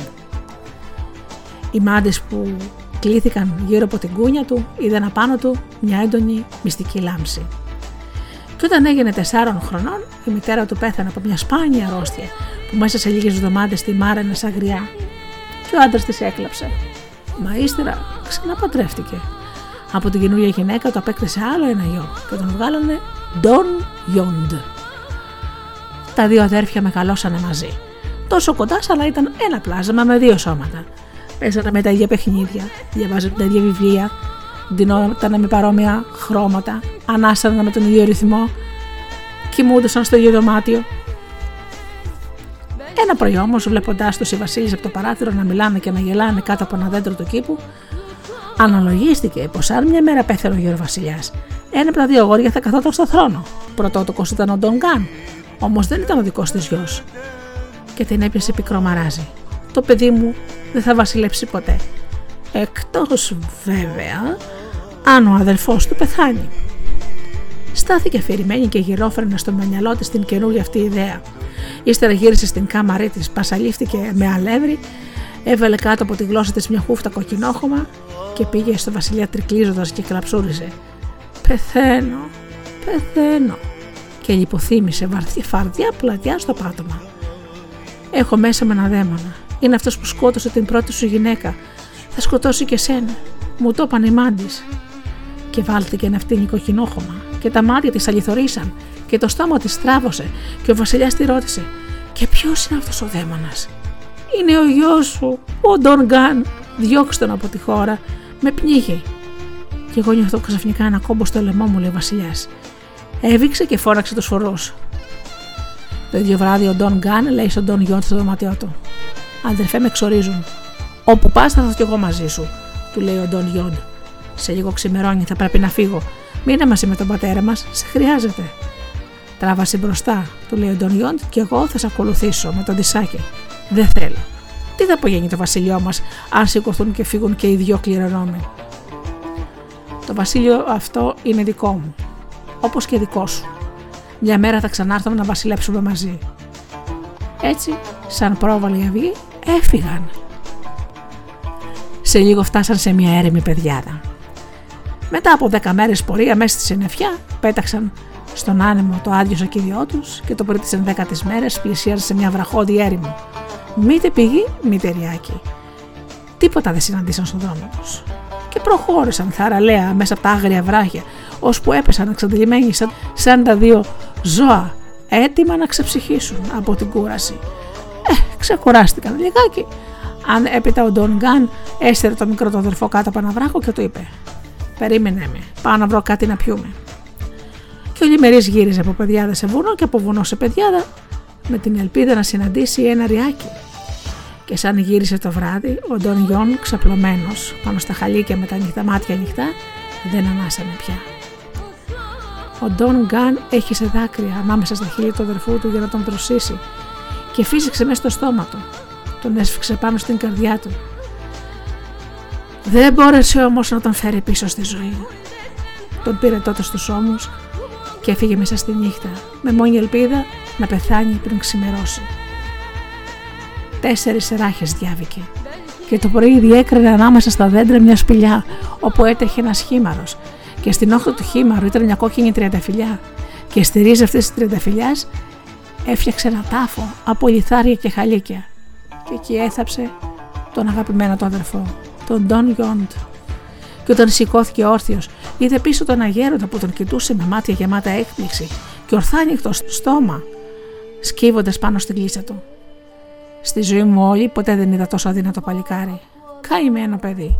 Οι μάντες που κλήθηκαν γύρω από την κούνια του είδαν απάνω του μια έντονη μυστική λάμψη. Και όταν έγινε τεσσάρων χρονών, η μητέρα του πέθανε από μια σπάνια αρρώστια που μέσα σε λίγες εβδομάδες τη μάρανε σαν γριά και ο άντρας της έκλαψε. Μα ύστερα ξαναπαντρεύτηκε. Από την καινούργια γυναίκα το απέκτησε άλλο ένα γιο και τον βγάλανε Don Yond. Τα δύο αδέρφια μεγαλώσανε μαζί. Τόσο κοντά, αλλά ήταν ένα πλάσμα με δύο σώματα. Παίζανε με τα ίδια παιχνίδια, διαβάζανε τα ίδια βιβλία, ντυνόταν με παρόμοια χρώματα, ανάσαναν με τον ίδιο ρυθμό, κοιμούνταν στο ίδιο δωμάτιο. Ένα πρωί όμως, βλέποντάς του οι Βασίλη από το παράθυρο να μιλάνε και να γελάνε κάτω από ένα δέντρο του κήπου, αναλογίστηκε πως αν μια μέρα πέθανε ο γέρο Βασιλιάς, ένα από τα δύο γόρια θα καθόταν στο θρόνο. Πρωτότοκος ήταν ο Ντογκάν, όμως δεν ήταν ο δικός της γιος. Και την έπιασε πικρό μαράζι. Το παιδί μου δεν θα βασιλέψει ποτέ. Εκτός βέβαια αν ο αδελφός του πεθάνει. Στάθηκε αφηρημένη και γυρόφρενα στο μυαλό της την καινούργια αυτή ιδέα. Ύστερα γύρισε στην κάμαρή της, πασαλήφθηκε με αλεύρι, έβαλε κάτω από τη γλώσσα της μια χούφτα κοκκινόχωμα και πήγε στο βασιλιά τρικλίζοντας και κλαψούριζε. Πεθαίνω, πεθαίνω. Και λιποθύμησε βαρδιά φαρδιά πλατιά στο πάτωμα. Έχω μέσα με ένα δαίμονα. Είναι αυτός που σκότωσε την πρώτη σου γυναίκα. Θα σκοτώσει και σένα. Μου το είπαν οι μάντις. Και βάλθηκε να φτύνει κοκκινόχωμα και τα μάτια της αληθορίσαν και το στόμα της τράβωσε και ο βασιλιάς τη ρώτησε «Και ποιος είναι αυτός ο δαίμονας; «Είναι ο γιος σου, ο Ντον Γκάν, διώξτε τον από τη χώρα, με πνίγει». Και εγώ νιώθω ξαφνικά ένα κόμπο στο λαιμό μου, λέει ο βασιλιάς. Έβηξε και φόραξε τους φορού. Το ίδιο βράδυ ο Ντον Γκάν λέει στον Ντον Γιόντ στο δωμάτιό του. Αδερφέ με ξορίζουν. Όπου πας θα έρθω κι εγώ μαζί σου, του λέει ο Ντόν Γιόντ. Σε λίγο ξημερώνει, θα πρέπει να φύγω. Μείνε μαζί με τον πατέρα μας, σε χρειάζεται. Τράβασε μπροστά, του λέει ο Ντόν Γιόντ, και εγώ θα σε ακολουθήσω με τον Τισάκι. Δεν θέλω. Τι θα απογένει το βασίλειό μας, αν σηκωθούν και φύγουν και οι δυο κληρονόμοι; Το βασίλειο αυτό είναι δικό μου, όπως και δικό σου. Μια μέρα θα ξανάρθουμε να βασιλέψουμε μαζί. Έτσι, σαν πρόβαλη αυγή, έφυγαν. Σε λίγο φτάσαν σε μια έρημη παιδιάδα. Μετά από δέκα μέρες πορεία μέσα στη συννεφιά, πέταξαν στον άνεμο το άδειο σακίδιό τους και το πρωί της ενδέκατης μέρες πλησίασαν σε μια βραχώδη έρημο. Μήτε πηγή, μήτε ριάκι. Τίποτα δεν συναντήσαν στον δρόμο τους. Και προχώρησαν θαραλέα μέσα από τα άγρια βράχια, ώσπου έπεσαν εξαντλημένοι σαν, σαν τα δύο ζώα, έτοιμα να ξεψυχήσουν από την κούραση. Ε, ξεκουράστηκαν λιγάκι. Αν έπειτα ο Ντόν Γκάν έστερε το μικρό του αδερφό κάτω από ένα βράχο και του είπε: Περίμενε με, πάω να βρω κάτι να πιούμε. Και ο Λιμερής γύριζε από παιδιάδα σε βουνό και από βουνό σε παιδιάδα με την ελπίδα να συναντήσει ένα ριάκι. Και σαν γύρισε το βράδυ, ο Ντόν Γιόν ξαπλωμένος πάνω στα χαλίκια με τα νυχτά μάτια ανοιχτά, δεν ανάσανε πια. Ο Ντόν Γκάν έχει σε δάκρυα ανάμεσα στα χείλη του αδερφού του για να τον δροσίσει και φύσηξε μέσα στο στόμα του. Τον έσφιξε πάνω στην καρδιά του. Δεν μπόρεσε όμως να τον φέρει πίσω στη ζωή. Τον πήρε τότε στους ώμους και έφυγε μέσα στη νύχτα με μόνη ελπίδα να πεθάνει πριν ξημερώσει. Τέσσερις ράχες διάβηκε και το πρωί διέκρινε ανάμεσα στα δέντρα μια σπηλιά όπου έτρεχε ένας χήμαρο και στην όχθη του χήμαρου ήταν μια κόκκινη τριανταφυλιά και στη ρίζα αυτής της τριανταφυλιά έφτιαξε ένα τάφο από λιθάρια και χαλίκια και εκεί έθαψε τον αγαπημένο του αδερφό, τον Ντόν Γιόντ. Και όταν σηκώθηκε όρθιος, είδε πίσω τον αγέροντα που τον κοιτούσε με μάτια γεμάτα έκπληξη και ορθάνυχτο στόμα, σκύβοντας πάνω στην κλίσα του. Στη ζωή μου όλη ποτέ δεν είδα τόσο αδύνατο παλικάρι. Καημένο παιδί.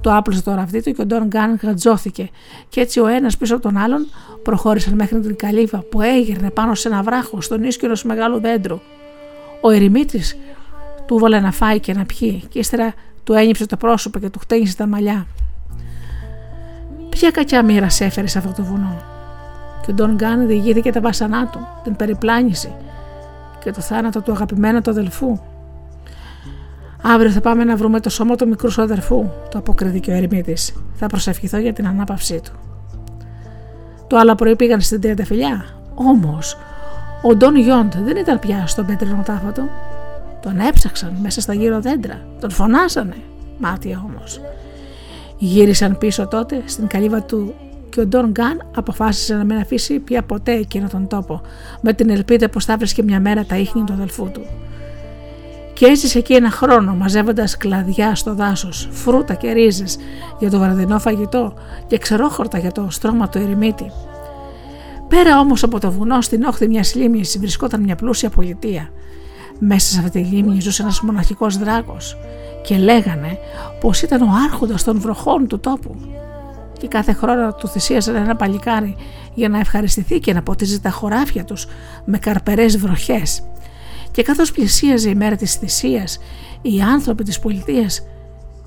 Το άπλωσε το ραβδί του και ο Ντόν Γκάν γατζώθηκε και έτσι ο ένας πίσω από τον άλλον προχώρησαν μέχρι την καλύβα που έγερνε πάνω σε ένα βράχο στον ίσκιο ενός μεγάλου δέντρου. Ο ερημίτη του βάλε να φάει και να πιει και ύστερα του ένιψε το πρόσωπο και του χτένισε τα μαλλιά. Ποια κακιά μοίρα σε έφερες σε αυτό το βουνό; Και ο Ντόν Γκάν διηγήθηκε τα βάσανά του, την περιπλάνηση και το θάνατο του αγαπημένου του αδελφού Αύριο θα πάμε να βρούμε το σώμα του μικρού σου αδερφού, το αποκρίθηκε ο ερημίτης. Θα προσευχηθώ για την ανάπαυσή του. Το άλλο πρωί πήγαν στην τριανταφυλιά. Όμως, ο Ντόν Γιόντ δεν ήταν πια στον πέτρινο τάφο του. Τον έψαξαν μέσα στα γύρω δέντρα. Τον φωνάσανε. Μάτια όμως. Γύρισαν πίσω τότε στην καλύβα του και ο Ντόν Γκάν αποφάσισε να μην αφήσει πια ποτέ εκείνο τον τόπο, με την ελπίδα πως θα βρίσκε μια μέρα τα ίχνη του αδελφού του και έζησε εκεί ένα χρόνο μαζεύοντας κλαδιά στο δάσος, φρούτα και ρίζες για το βραδινό φαγητό και ξερόχορτα για το στρώμα του ερημίτη. Πέρα όμως από το βουνό, στην όχθη μιας λίμνης βρισκόταν μια πλούσια πολιτεία. Μέσα σε αυτή τη λίμνη ζούσε ένας μοναχικός δράκος και λέγανε πως ήταν ο άρχοντας των βροχών του τόπου. Και κάθε χρόνο του θυσίαζαν ένα παλικάρι για να ευχαριστηθεί και να ποτίζει τα χωράφια τους με καρπερές βροχές και καθώς πλησίαζε η μέρα της θυσίας, οι άνθρωποι της πολιτείας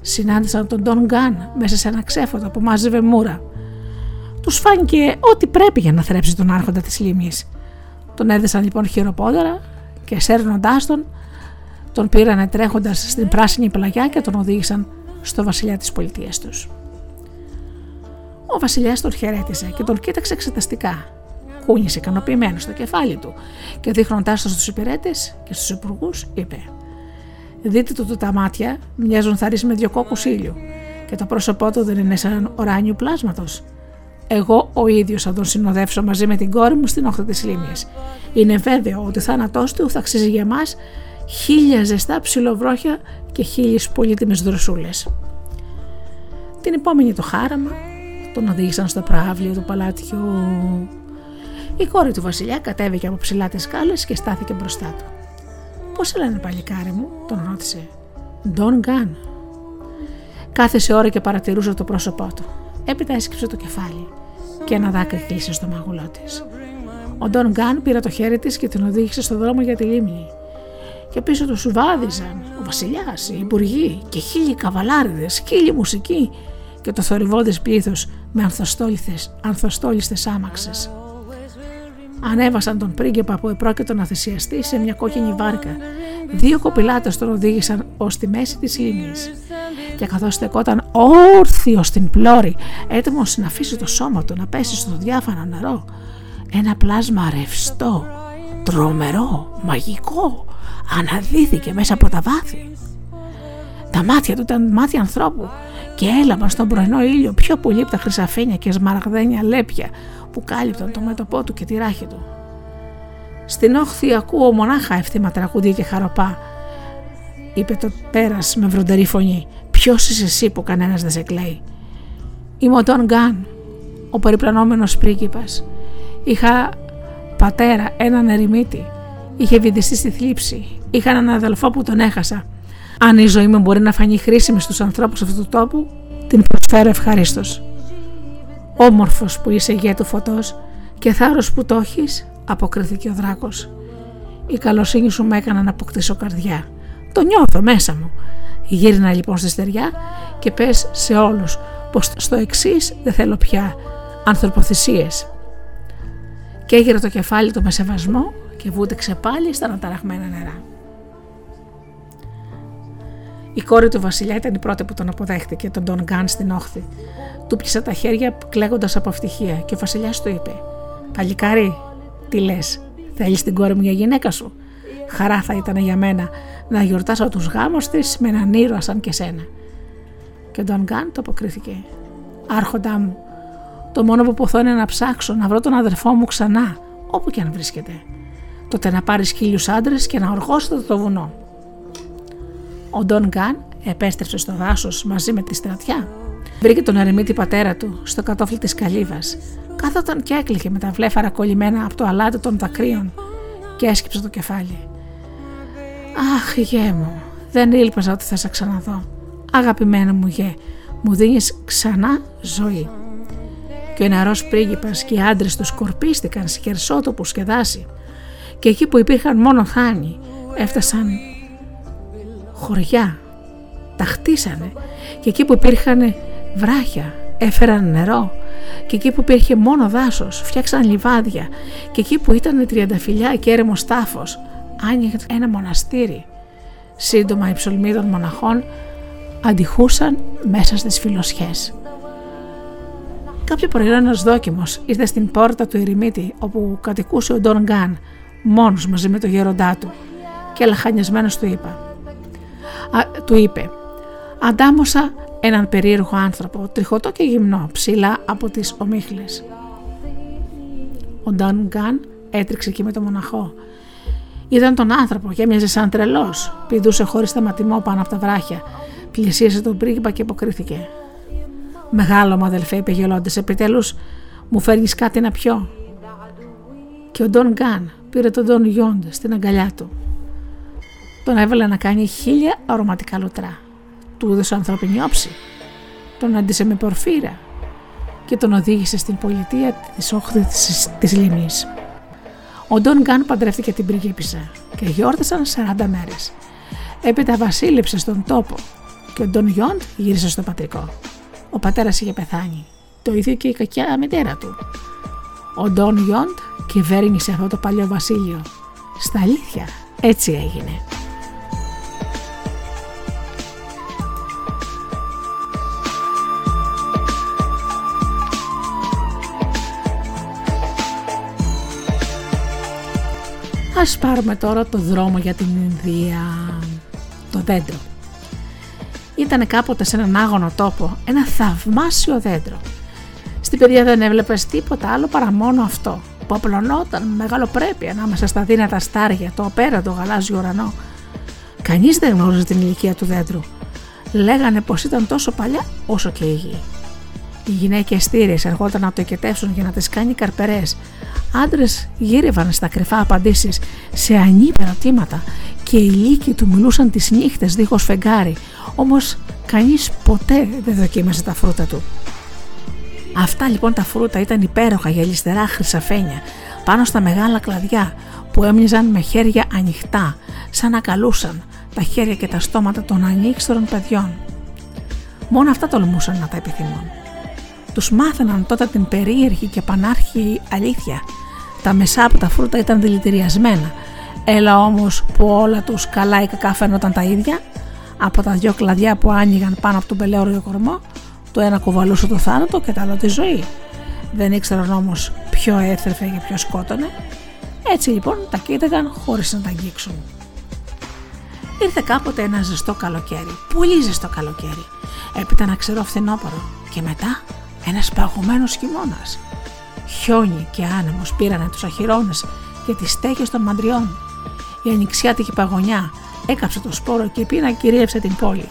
συνάντησαν τον Ντόν Γκάν μέσα σε ένα ξέφωτο που μάζευε μούρα. Τους φάνηκε ό,τι πρέπει για να θρέψει τον άρχοντα της λίμνης. Τον έδεσαν λοιπόν χειροπόδερα και σέρνοντάς τον, τον πήρανε τρέχοντας στην πράσινη πλαγιά και τον οδήγησαν στο βασιλιά της πολιτείας τους. Ο βασιλιάς τον χαιρέτησε και τον κοίταξε εξεταστικά κούνησε ικανοποιημένο στο κεφάλι του και δείχνοντάς το στους υπηρέτες και στους υπουργούς, είπε: Δείτε του τα μάτια, μοιάζουν θαρεί με δυο κόκκους ήλιου, και το πρόσωπό του δεν είναι σαν ουράνιου πλάσματος. Εγώ ο ίδιος θα τον συνοδεύσω μαζί με την κόρη μου στην όχθη της λίμνης. Είναι βέβαιο ότι ο θάνατός του θα αξίζει για μας χίλια ζεστά ψιλοβρόχια και χίλιες πολύτιμες δροσούλες. Την επόμενη το χάραμα τον οδήγησαν στο πράβλιο του παλάτιου η κόρη του Βασιλιά κατέβηκε από ψηλά τις σκάλες και στάθηκε μπροστά του. Πώς σε λένε, παλικάρι μου, τον ρώτησε. Ντόν Γκάν. Κάθεσε ώρα και παρατηρούσε το πρόσωπό του. Έπειτα έσκυψε το κεφάλι και ένα δάκρυ κλείσε στο μαγουλό της. Ο Ντόν Γκάν πήρε το χέρι της και την οδήγησε στο δρόμο για τη λίμνη. Και πίσω του σου βάδιζαν ο βασιλιάς, οι υπουργοί και χίλιοι καβαλάριδες, χίλιοι μουσικοί και το θορυβόδες πλήθος με ανθοστόλιστες άμαξες. Ανέβασαν τον πρίγκεπα που επρόκειτο να θυσιαστεί σε μια κόκκινη βάρκα. Δύο κοπηλάτες τον οδήγησαν ως τη μέση της λίμνης. Και καθώς στεκόταν όρθιο στην πλώρη, έτοιμος να αφήσει το σώμα του να πέσει στο διάφανο νερό, ένα πλάσμα ρευστό, τρομερό, μαγικό, αναδύθηκε μέσα από τα βάθη. Τα μάτια του ήταν μάτια ανθρώπου και έλαβαν στον πρωινό ήλιο πιο πολύ από τα χρυσαφένια και σμαραγδένια λέπια που κάλυπταν το μέτωπό του και τη ράχη του. Στην όχθη ακούω μονάχα ευθύμα τραγούδια και χαροπά, είπε το πέρας με βροντερή φωνή. Ποιος είσαι εσύ που κανένας δεν σε κλαίει; Είμαι ο Τον Γκάν, ο περιπλανόμενος πρίγκιπας. Είχα πατέρα, έναν ερημίτη. Είχε βυθιστεί στη θλίψη. Είχα έναν αδελφό που τον έχασα. Αν η ζωή μου μπορεί να φανεί χρήσιμη στους ανθρώπους αυτού του τόπου, την προσφέρω ευχαρίστως. Όμορφος που είσαι γέ του φωτός και θάρρος που το έχεις, αποκρίθηκε ο δράκος. Η καλοσύνη σου με έκανα να αποκτήσω καρδιά. Το νιώθω μέσα μου. Γύρινα λοιπόν στη στεριά και πες σε όλους πως στο εξής δεν θέλω πια ανθρωποθυσίες. Και έγειρε το κεφάλι του με σεβασμό και βούτυξε πάλι στα αναταραχμένα νερά. Η κόρη του Βασιλιά ήταν η πρώτη που τον αποδέχτηκε, τον Τον Γκάν στην όχθη. Του πιάσα τα χέρια κλαίγοντας από ευτυχία και ο Βασιλιάς του είπε: Παλικάρι, τι λες, θέλεις την κόρη μου για γυναίκα σου; Χαρά θα ήταν για μένα να γιορτάσω τους γάμους της με έναν ήρωα σαν και σένα. Και ο Τον Γκάν το αποκρίθηκε. Άρχοντά μου, το μόνο που ποθώ είναι να ψάξω να βρω τον αδερφό μου ξανά, όπου και αν βρίσκεται. Τότε να πάρεις χίλιους άντρες και να οργώσετε το βουνό. Ο Ντόν Γκάν επέστρεψε στο δάσος μαζί με τη στρατιά. Βρήκε τον ερεμίτη πατέρα του στο κατόφλι της καλύβας. Κάθονταν και έκλειγε με τα βλέφαρα κολλημένα από το αλάτι των δακρύων και έσκυψε το κεφάλι. Αχ, γέ μου, δεν ήλπιζα ότι θα σε ξαναδώ. Αγαπημένο μου γέ, μου δίνεις ξανά ζωή. Και ο νεαρός πρίγκιπας και οι άντρες του σκορπίστηκαν σε χερσότοπους και δάση. Και εκεί που υπήρχαν μόνο χάνοι, έφτασαν χωριά. Τα χτίσανε και εκεί που υπήρχαν βράχια έφεραν νερό και εκεί που υπήρχε μόνο δάσος φτιάξαν λιβάδια και εκεί που ήταν τριανταφυλιά και έρεμος τάφος άνοιγε ένα μοναστήρι. Σύντομα οι ψωλμοί των μοναχών αντιχούσαν μέσα στις φιλοσιές. Κάποιο πρωί ένας δόκιμος ήρθε στην πόρτα του ερημίτη όπου κατοικούσε ο Ντόν Γκάν μόνος μαζί με το γέροντά του και λαχανιασμένος του είπα του είπε «Αντάμωσα έναν περίεργο άνθρωπο, τριχωτό και γυμνό, ψηλά από τις ομίχλες». Ο Ντάν Γκάν έτριξε εκεί με τον μοναχό. Είδαν τον άνθρωπο και έμοιαζε σαν τρελός. Πηδούσε χωρίς σταματημό πάνω από τα βράχια. Πλησίασε τον πρίγκιπα και αποκρίθηκε. Μεγάλο μου αδελφέ, είπε γελώντας, επιτέλους μου φέρνεις κάτι να πιω. Και ο Ντόν Γκάν πήρε τον Ντόν Γιόντ στην αγκαλιά του. Τον έβαλε να κάνει χίλια αρωματικά λουτρά. Του έδωσε ανθρώπινη όψη. Τον άντισε με πορφύρα και τον οδήγησε στην πολιτεία της όχθης της λίμνης. Ο Ντόν Γκάν παντρεύτηκε την πριγκίπισσα και γιόρτασαν 40 μέρες. Έπειτα βασίλεψε στον τόπο και ο Ντόν Γιόντ γύρισε στο πατρικό. Ο πατέρας είχε πεθάνει. Το ίδιο και η κακιά μητέρα του. Ο Ντόν Γιόντ κυβέρνησε αυτό το παλιό βασίλειο. Στα αλήθεια έτσι έγινε. Ας πάρουμε τώρα το δρόμο για την Ινδία. Το δέντρο. Ήταν κάποτε σε έναν άγωνο τόπο ένα θαυμάσιο δέντρο. Στην παιδιά δεν έβλεπες τίποτα άλλο παρά μόνο αυτό που απλωνόταν με μεγάλο πρέπει ανάμεσα στα δύνατα στάρια, το απέραντο γαλάζιο ουρανό. Κανείς δεν γνώριζε την ηλικία του δέντρου. Λέγανε πως ήταν τόσο παλιά όσο και η γη. Οι γυναίκες στήρε ερχόταν να το εκετεύσουν για να τις κάνει καρπερές. Άντρες γύρευαν στα κρυφά απαντήσεις σε ανήπερα ερωτήματα και οι λύκοι του μιλούσαν τις νύχτες δίχως φεγγάρι. Όμως κανείς ποτέ δεν δοκίμασε τα φρούτα του. Αυτά λοιπόν τα φρούτα ήταν υπέροχα γυαλιστερά χρυσαφένια πάνω στα μεγάλα κλαδιά που έμοιαζαν με χέρια ανοιχτά, σαν να καλούσαν τα χέρια και τα στόματα των ανοίξτερων παιδιών. Μόνο αυτά τολμούσαν να τα επιθυμούν. Τους μάθαιναν τότε την περίεργη και πανάρχη αλήθεια. Τα μεσά από τα φρούτα ήταν δηλητηριασμένα. Έλα όμως που όλα τους καλά ή κακά φαίνονταν τα ίδια, από τα δυο κλαδιά που άνοιγαν πάνω από τον πελαίωρο κορμό, το ένα κουβαλούσε το θάνατο και το άλλο τη ζωή. Δεν ήξεραν όμως ποιο έθρεφε και ποιο σκότωνε. Έτσι λοιπόν τα κοίταγαν χωρίς να τα αγγίξουν. Ήρθε κάποτε ένα ζεστό καλοκαίρι, πολύ ζεστό καλοκαίρι. Έπειτα ένα ξερό φθινόπωρο και μετά ένας παγωμένος χειμώνας. Χιόνι και άνεμος πήρανε τους αχυρώνες και τις στέγες των μαντριών. Η ανοιξιάτικη παγωνιά έκαψε το σπόρο και η πείνα κυρίευσε την πόλη.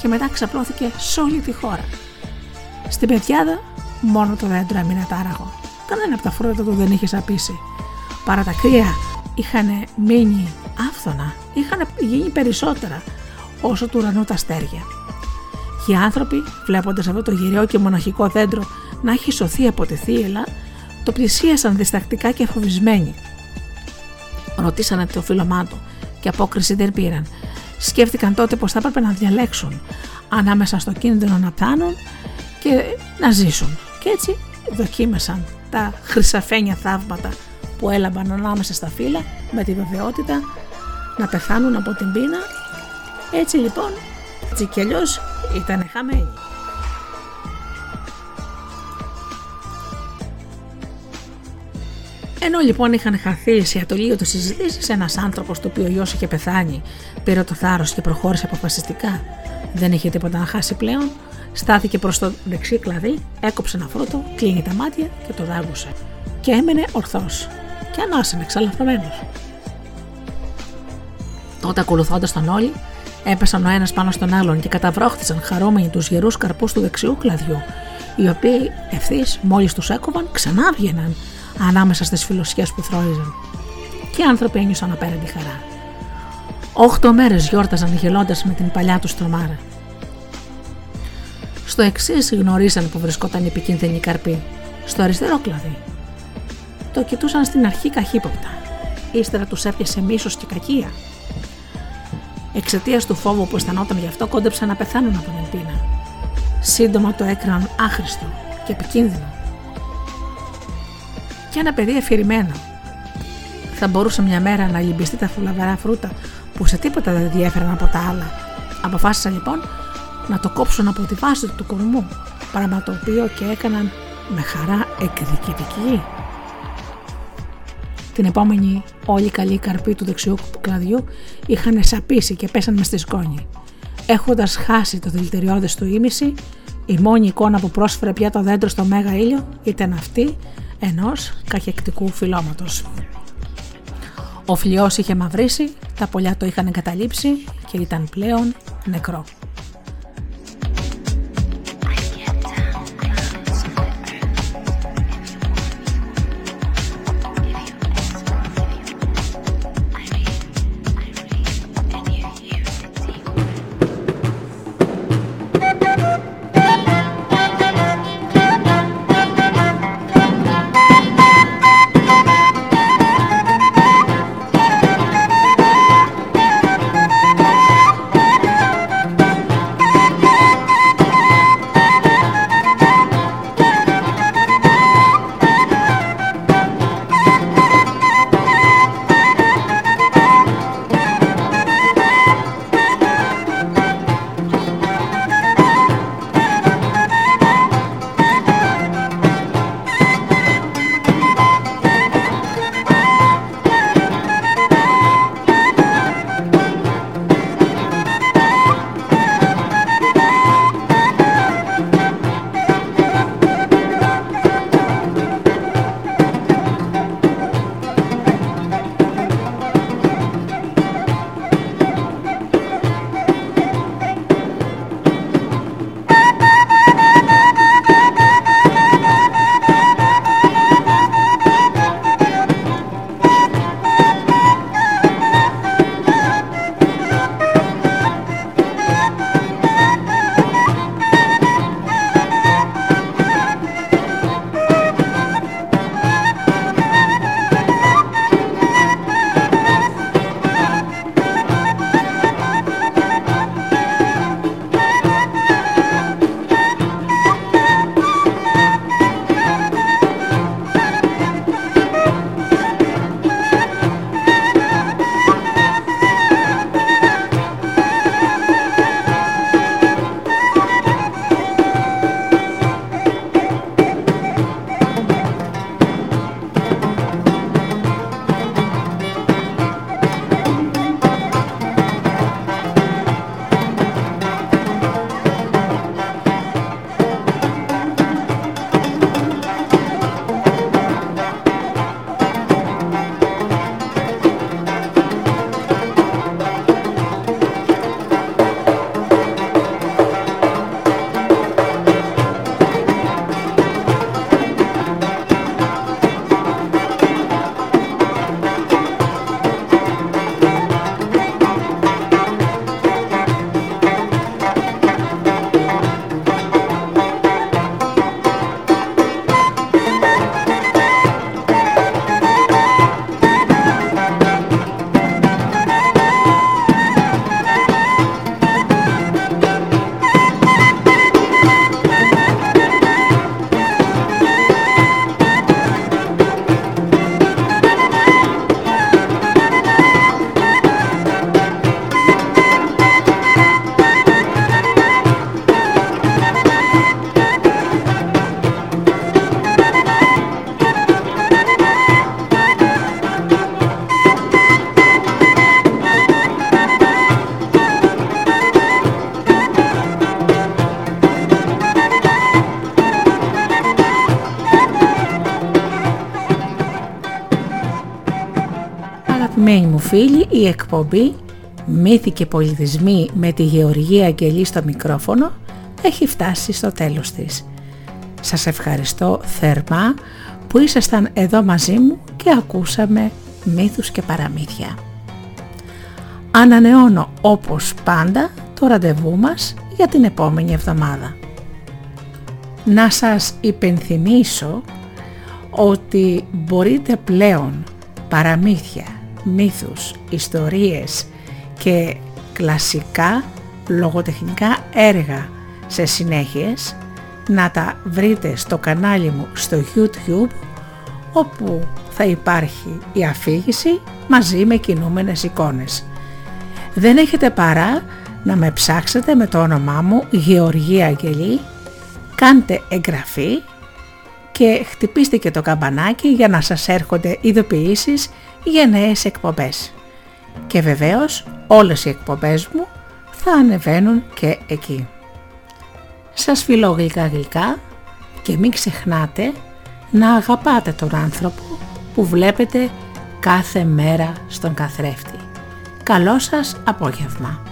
Και μετά ξαπλώθηκε σε όλη τη χώρα. Στην πεδιάδα μόνο το δέντρο έμεινε τάραγο. Κανένα από τα φρούτα του δεν είχε σαπίσει. Παρά τα κρύα είχαν μείνει άφθονα, είχαν γίνει περισσότερα όσο του ουρανού τα αστέρια. Οι άνθρωποι, βλέποντας αυτό το γυριό και μοναχικό δέντρο να έχει σωθεί από τη θύελα, το πλησίασαν διστακτικά και φοβισμένοι. Ρωτήσανε το φίλωμά του και απόκριση δεν πήραν. Σκέφτηκαν τότε πως θα έπρεπε να διαλέξουν ανάμεσα στο κίνδυνο να πτάνουν και να ζήσουν. Και έτσι δοκίμασαν τα χρυσαφένια θαύματα που έλαμπαν ανάμεσα στα φύλλα με τη βεβαιότητα να πεθάνουν από την πείνα. Έτσι λοιπόν, έτσι κι αλλιώς ήταν χαμένοι. Ενώ λοιπόν είχαν χαθεί σε ατολείο του συζητήσεις, ένας άνθρωπος του οποίου ο γιο είχε πεθάνει πήρε το θάρρος και προχώρησε αποφασιστικά. Δεν είχε τίποτα να χάσει πλέον. Στάθηκε προς το δεξί κλαδί, έκοψε ένα φρούτο, κλείνει τα μάτια και το δάγουσε. Και έμενε ορθός. Και ανάσανε εξαλαφρωμένο. Τότε, ακολουθώντας τον όλοι, έπεσαν ο ένας πάνω στον άλλον και καταβρόχθησαν χαρούμενοι τους γερούς καρπούς του δεξιού κλαδιού, οι οποίοι ευθύς μόλις τους έκοβαν ξανά βγαίναν ανάμεσα στις φιλοσιέ που θρόιζαν. Και οι άνθρωποι ένιωσαν απέραντη χαρά. Οχτώ μέρες γιόρταζαν γελώντας με την παλιά τους τρομάρα. Στο εξής γνωρίσαν που βρισκόταν η επικίνδυνη καρπή, στο αριστερό κλαδί. Το κοιτούσαν στην αρχή καχύποπτα. Ύστερα τους έπιασε μίσος και κακία. Εξαιτίας του φόβου που αισθανόταν γι' αυτό, κόντεψαν να πεθάνουν από την πείνα. Σύντομα το έκραν άχρηστο και επικίνδυνο. Και ένα παιδί αφηρημένο. Θα μπορούσε μια μέρα να λυμπιστεί τα φουλαβερά φρούτα που σε τίποτα δεν διέφεραν από τα άλλα. Αποφάσισαν λοιπόν να το κόψουν από τη βάση του κορμού, πράγμα το οποίο και έκαναν με χαρά εκδικητική. Την επόμενη όλοι οι καλοί καρποί του δεξιού κλαδιού είχαν σαπίσει και πέσαν μες στη σκόνη. Έχοντας χάσει το δηλητηριώδες του ίμιση, η μόνη εικόνα που πρόσφερε πια το δέντρο στο μέγα ήλιο ήταν αυτή ενός καχεκτικού φυλώματος. Ο φλοιός είχε μαυρίσει, τα πολιά το είχαν εγκαταλείψει και ήταν πλέον νεκρό. Φίλοι, η εκπομπή «Μύθοι και πολιτισμοί» με τη Γεωργία Αγγελή στο μικρόφωνο έχει φτάσει στο τέλος της. Σας ευχαριστώ θερμά που ήσασταν εδώ μαζί μου και ακούσαμε μύθους και παραμύθια. Ανανεώνω όπως πάντα το ραντεβού μας για την επόμενη εβδομάδα. Να σας υπενθυμίσω ότι μπορείτε πλέον παραμύθια, μύθους, ιστορίες και κλασικά λογοτεχνικά έργα σε συνέχειες να τα βρείτε στο κανάλι μου στο YouTube όπου θα υπάρχει η αφήγηση μαζί με κινούμενες εικόνες. Δεν έχετε παρά να με ψάξετε με το όνομά μου Γεωργία Αγγελή, κάντε εγγραφή και χτυπήστε και το καμπανάκι για να σας έρχονται ειδοποιήσεις για νέες εκπομπές. Και βεβαίως όλες οι εκπομπές μου θα ανεβαίνουν και εκεί. Σας φιλώ γλυκά γλυκά και μην ξεχνάτε να αγαπάτε τον άνθρωπο που βλέπετε κάθε μέρα στον καθρέφτη. Καλό σας απόγευμα.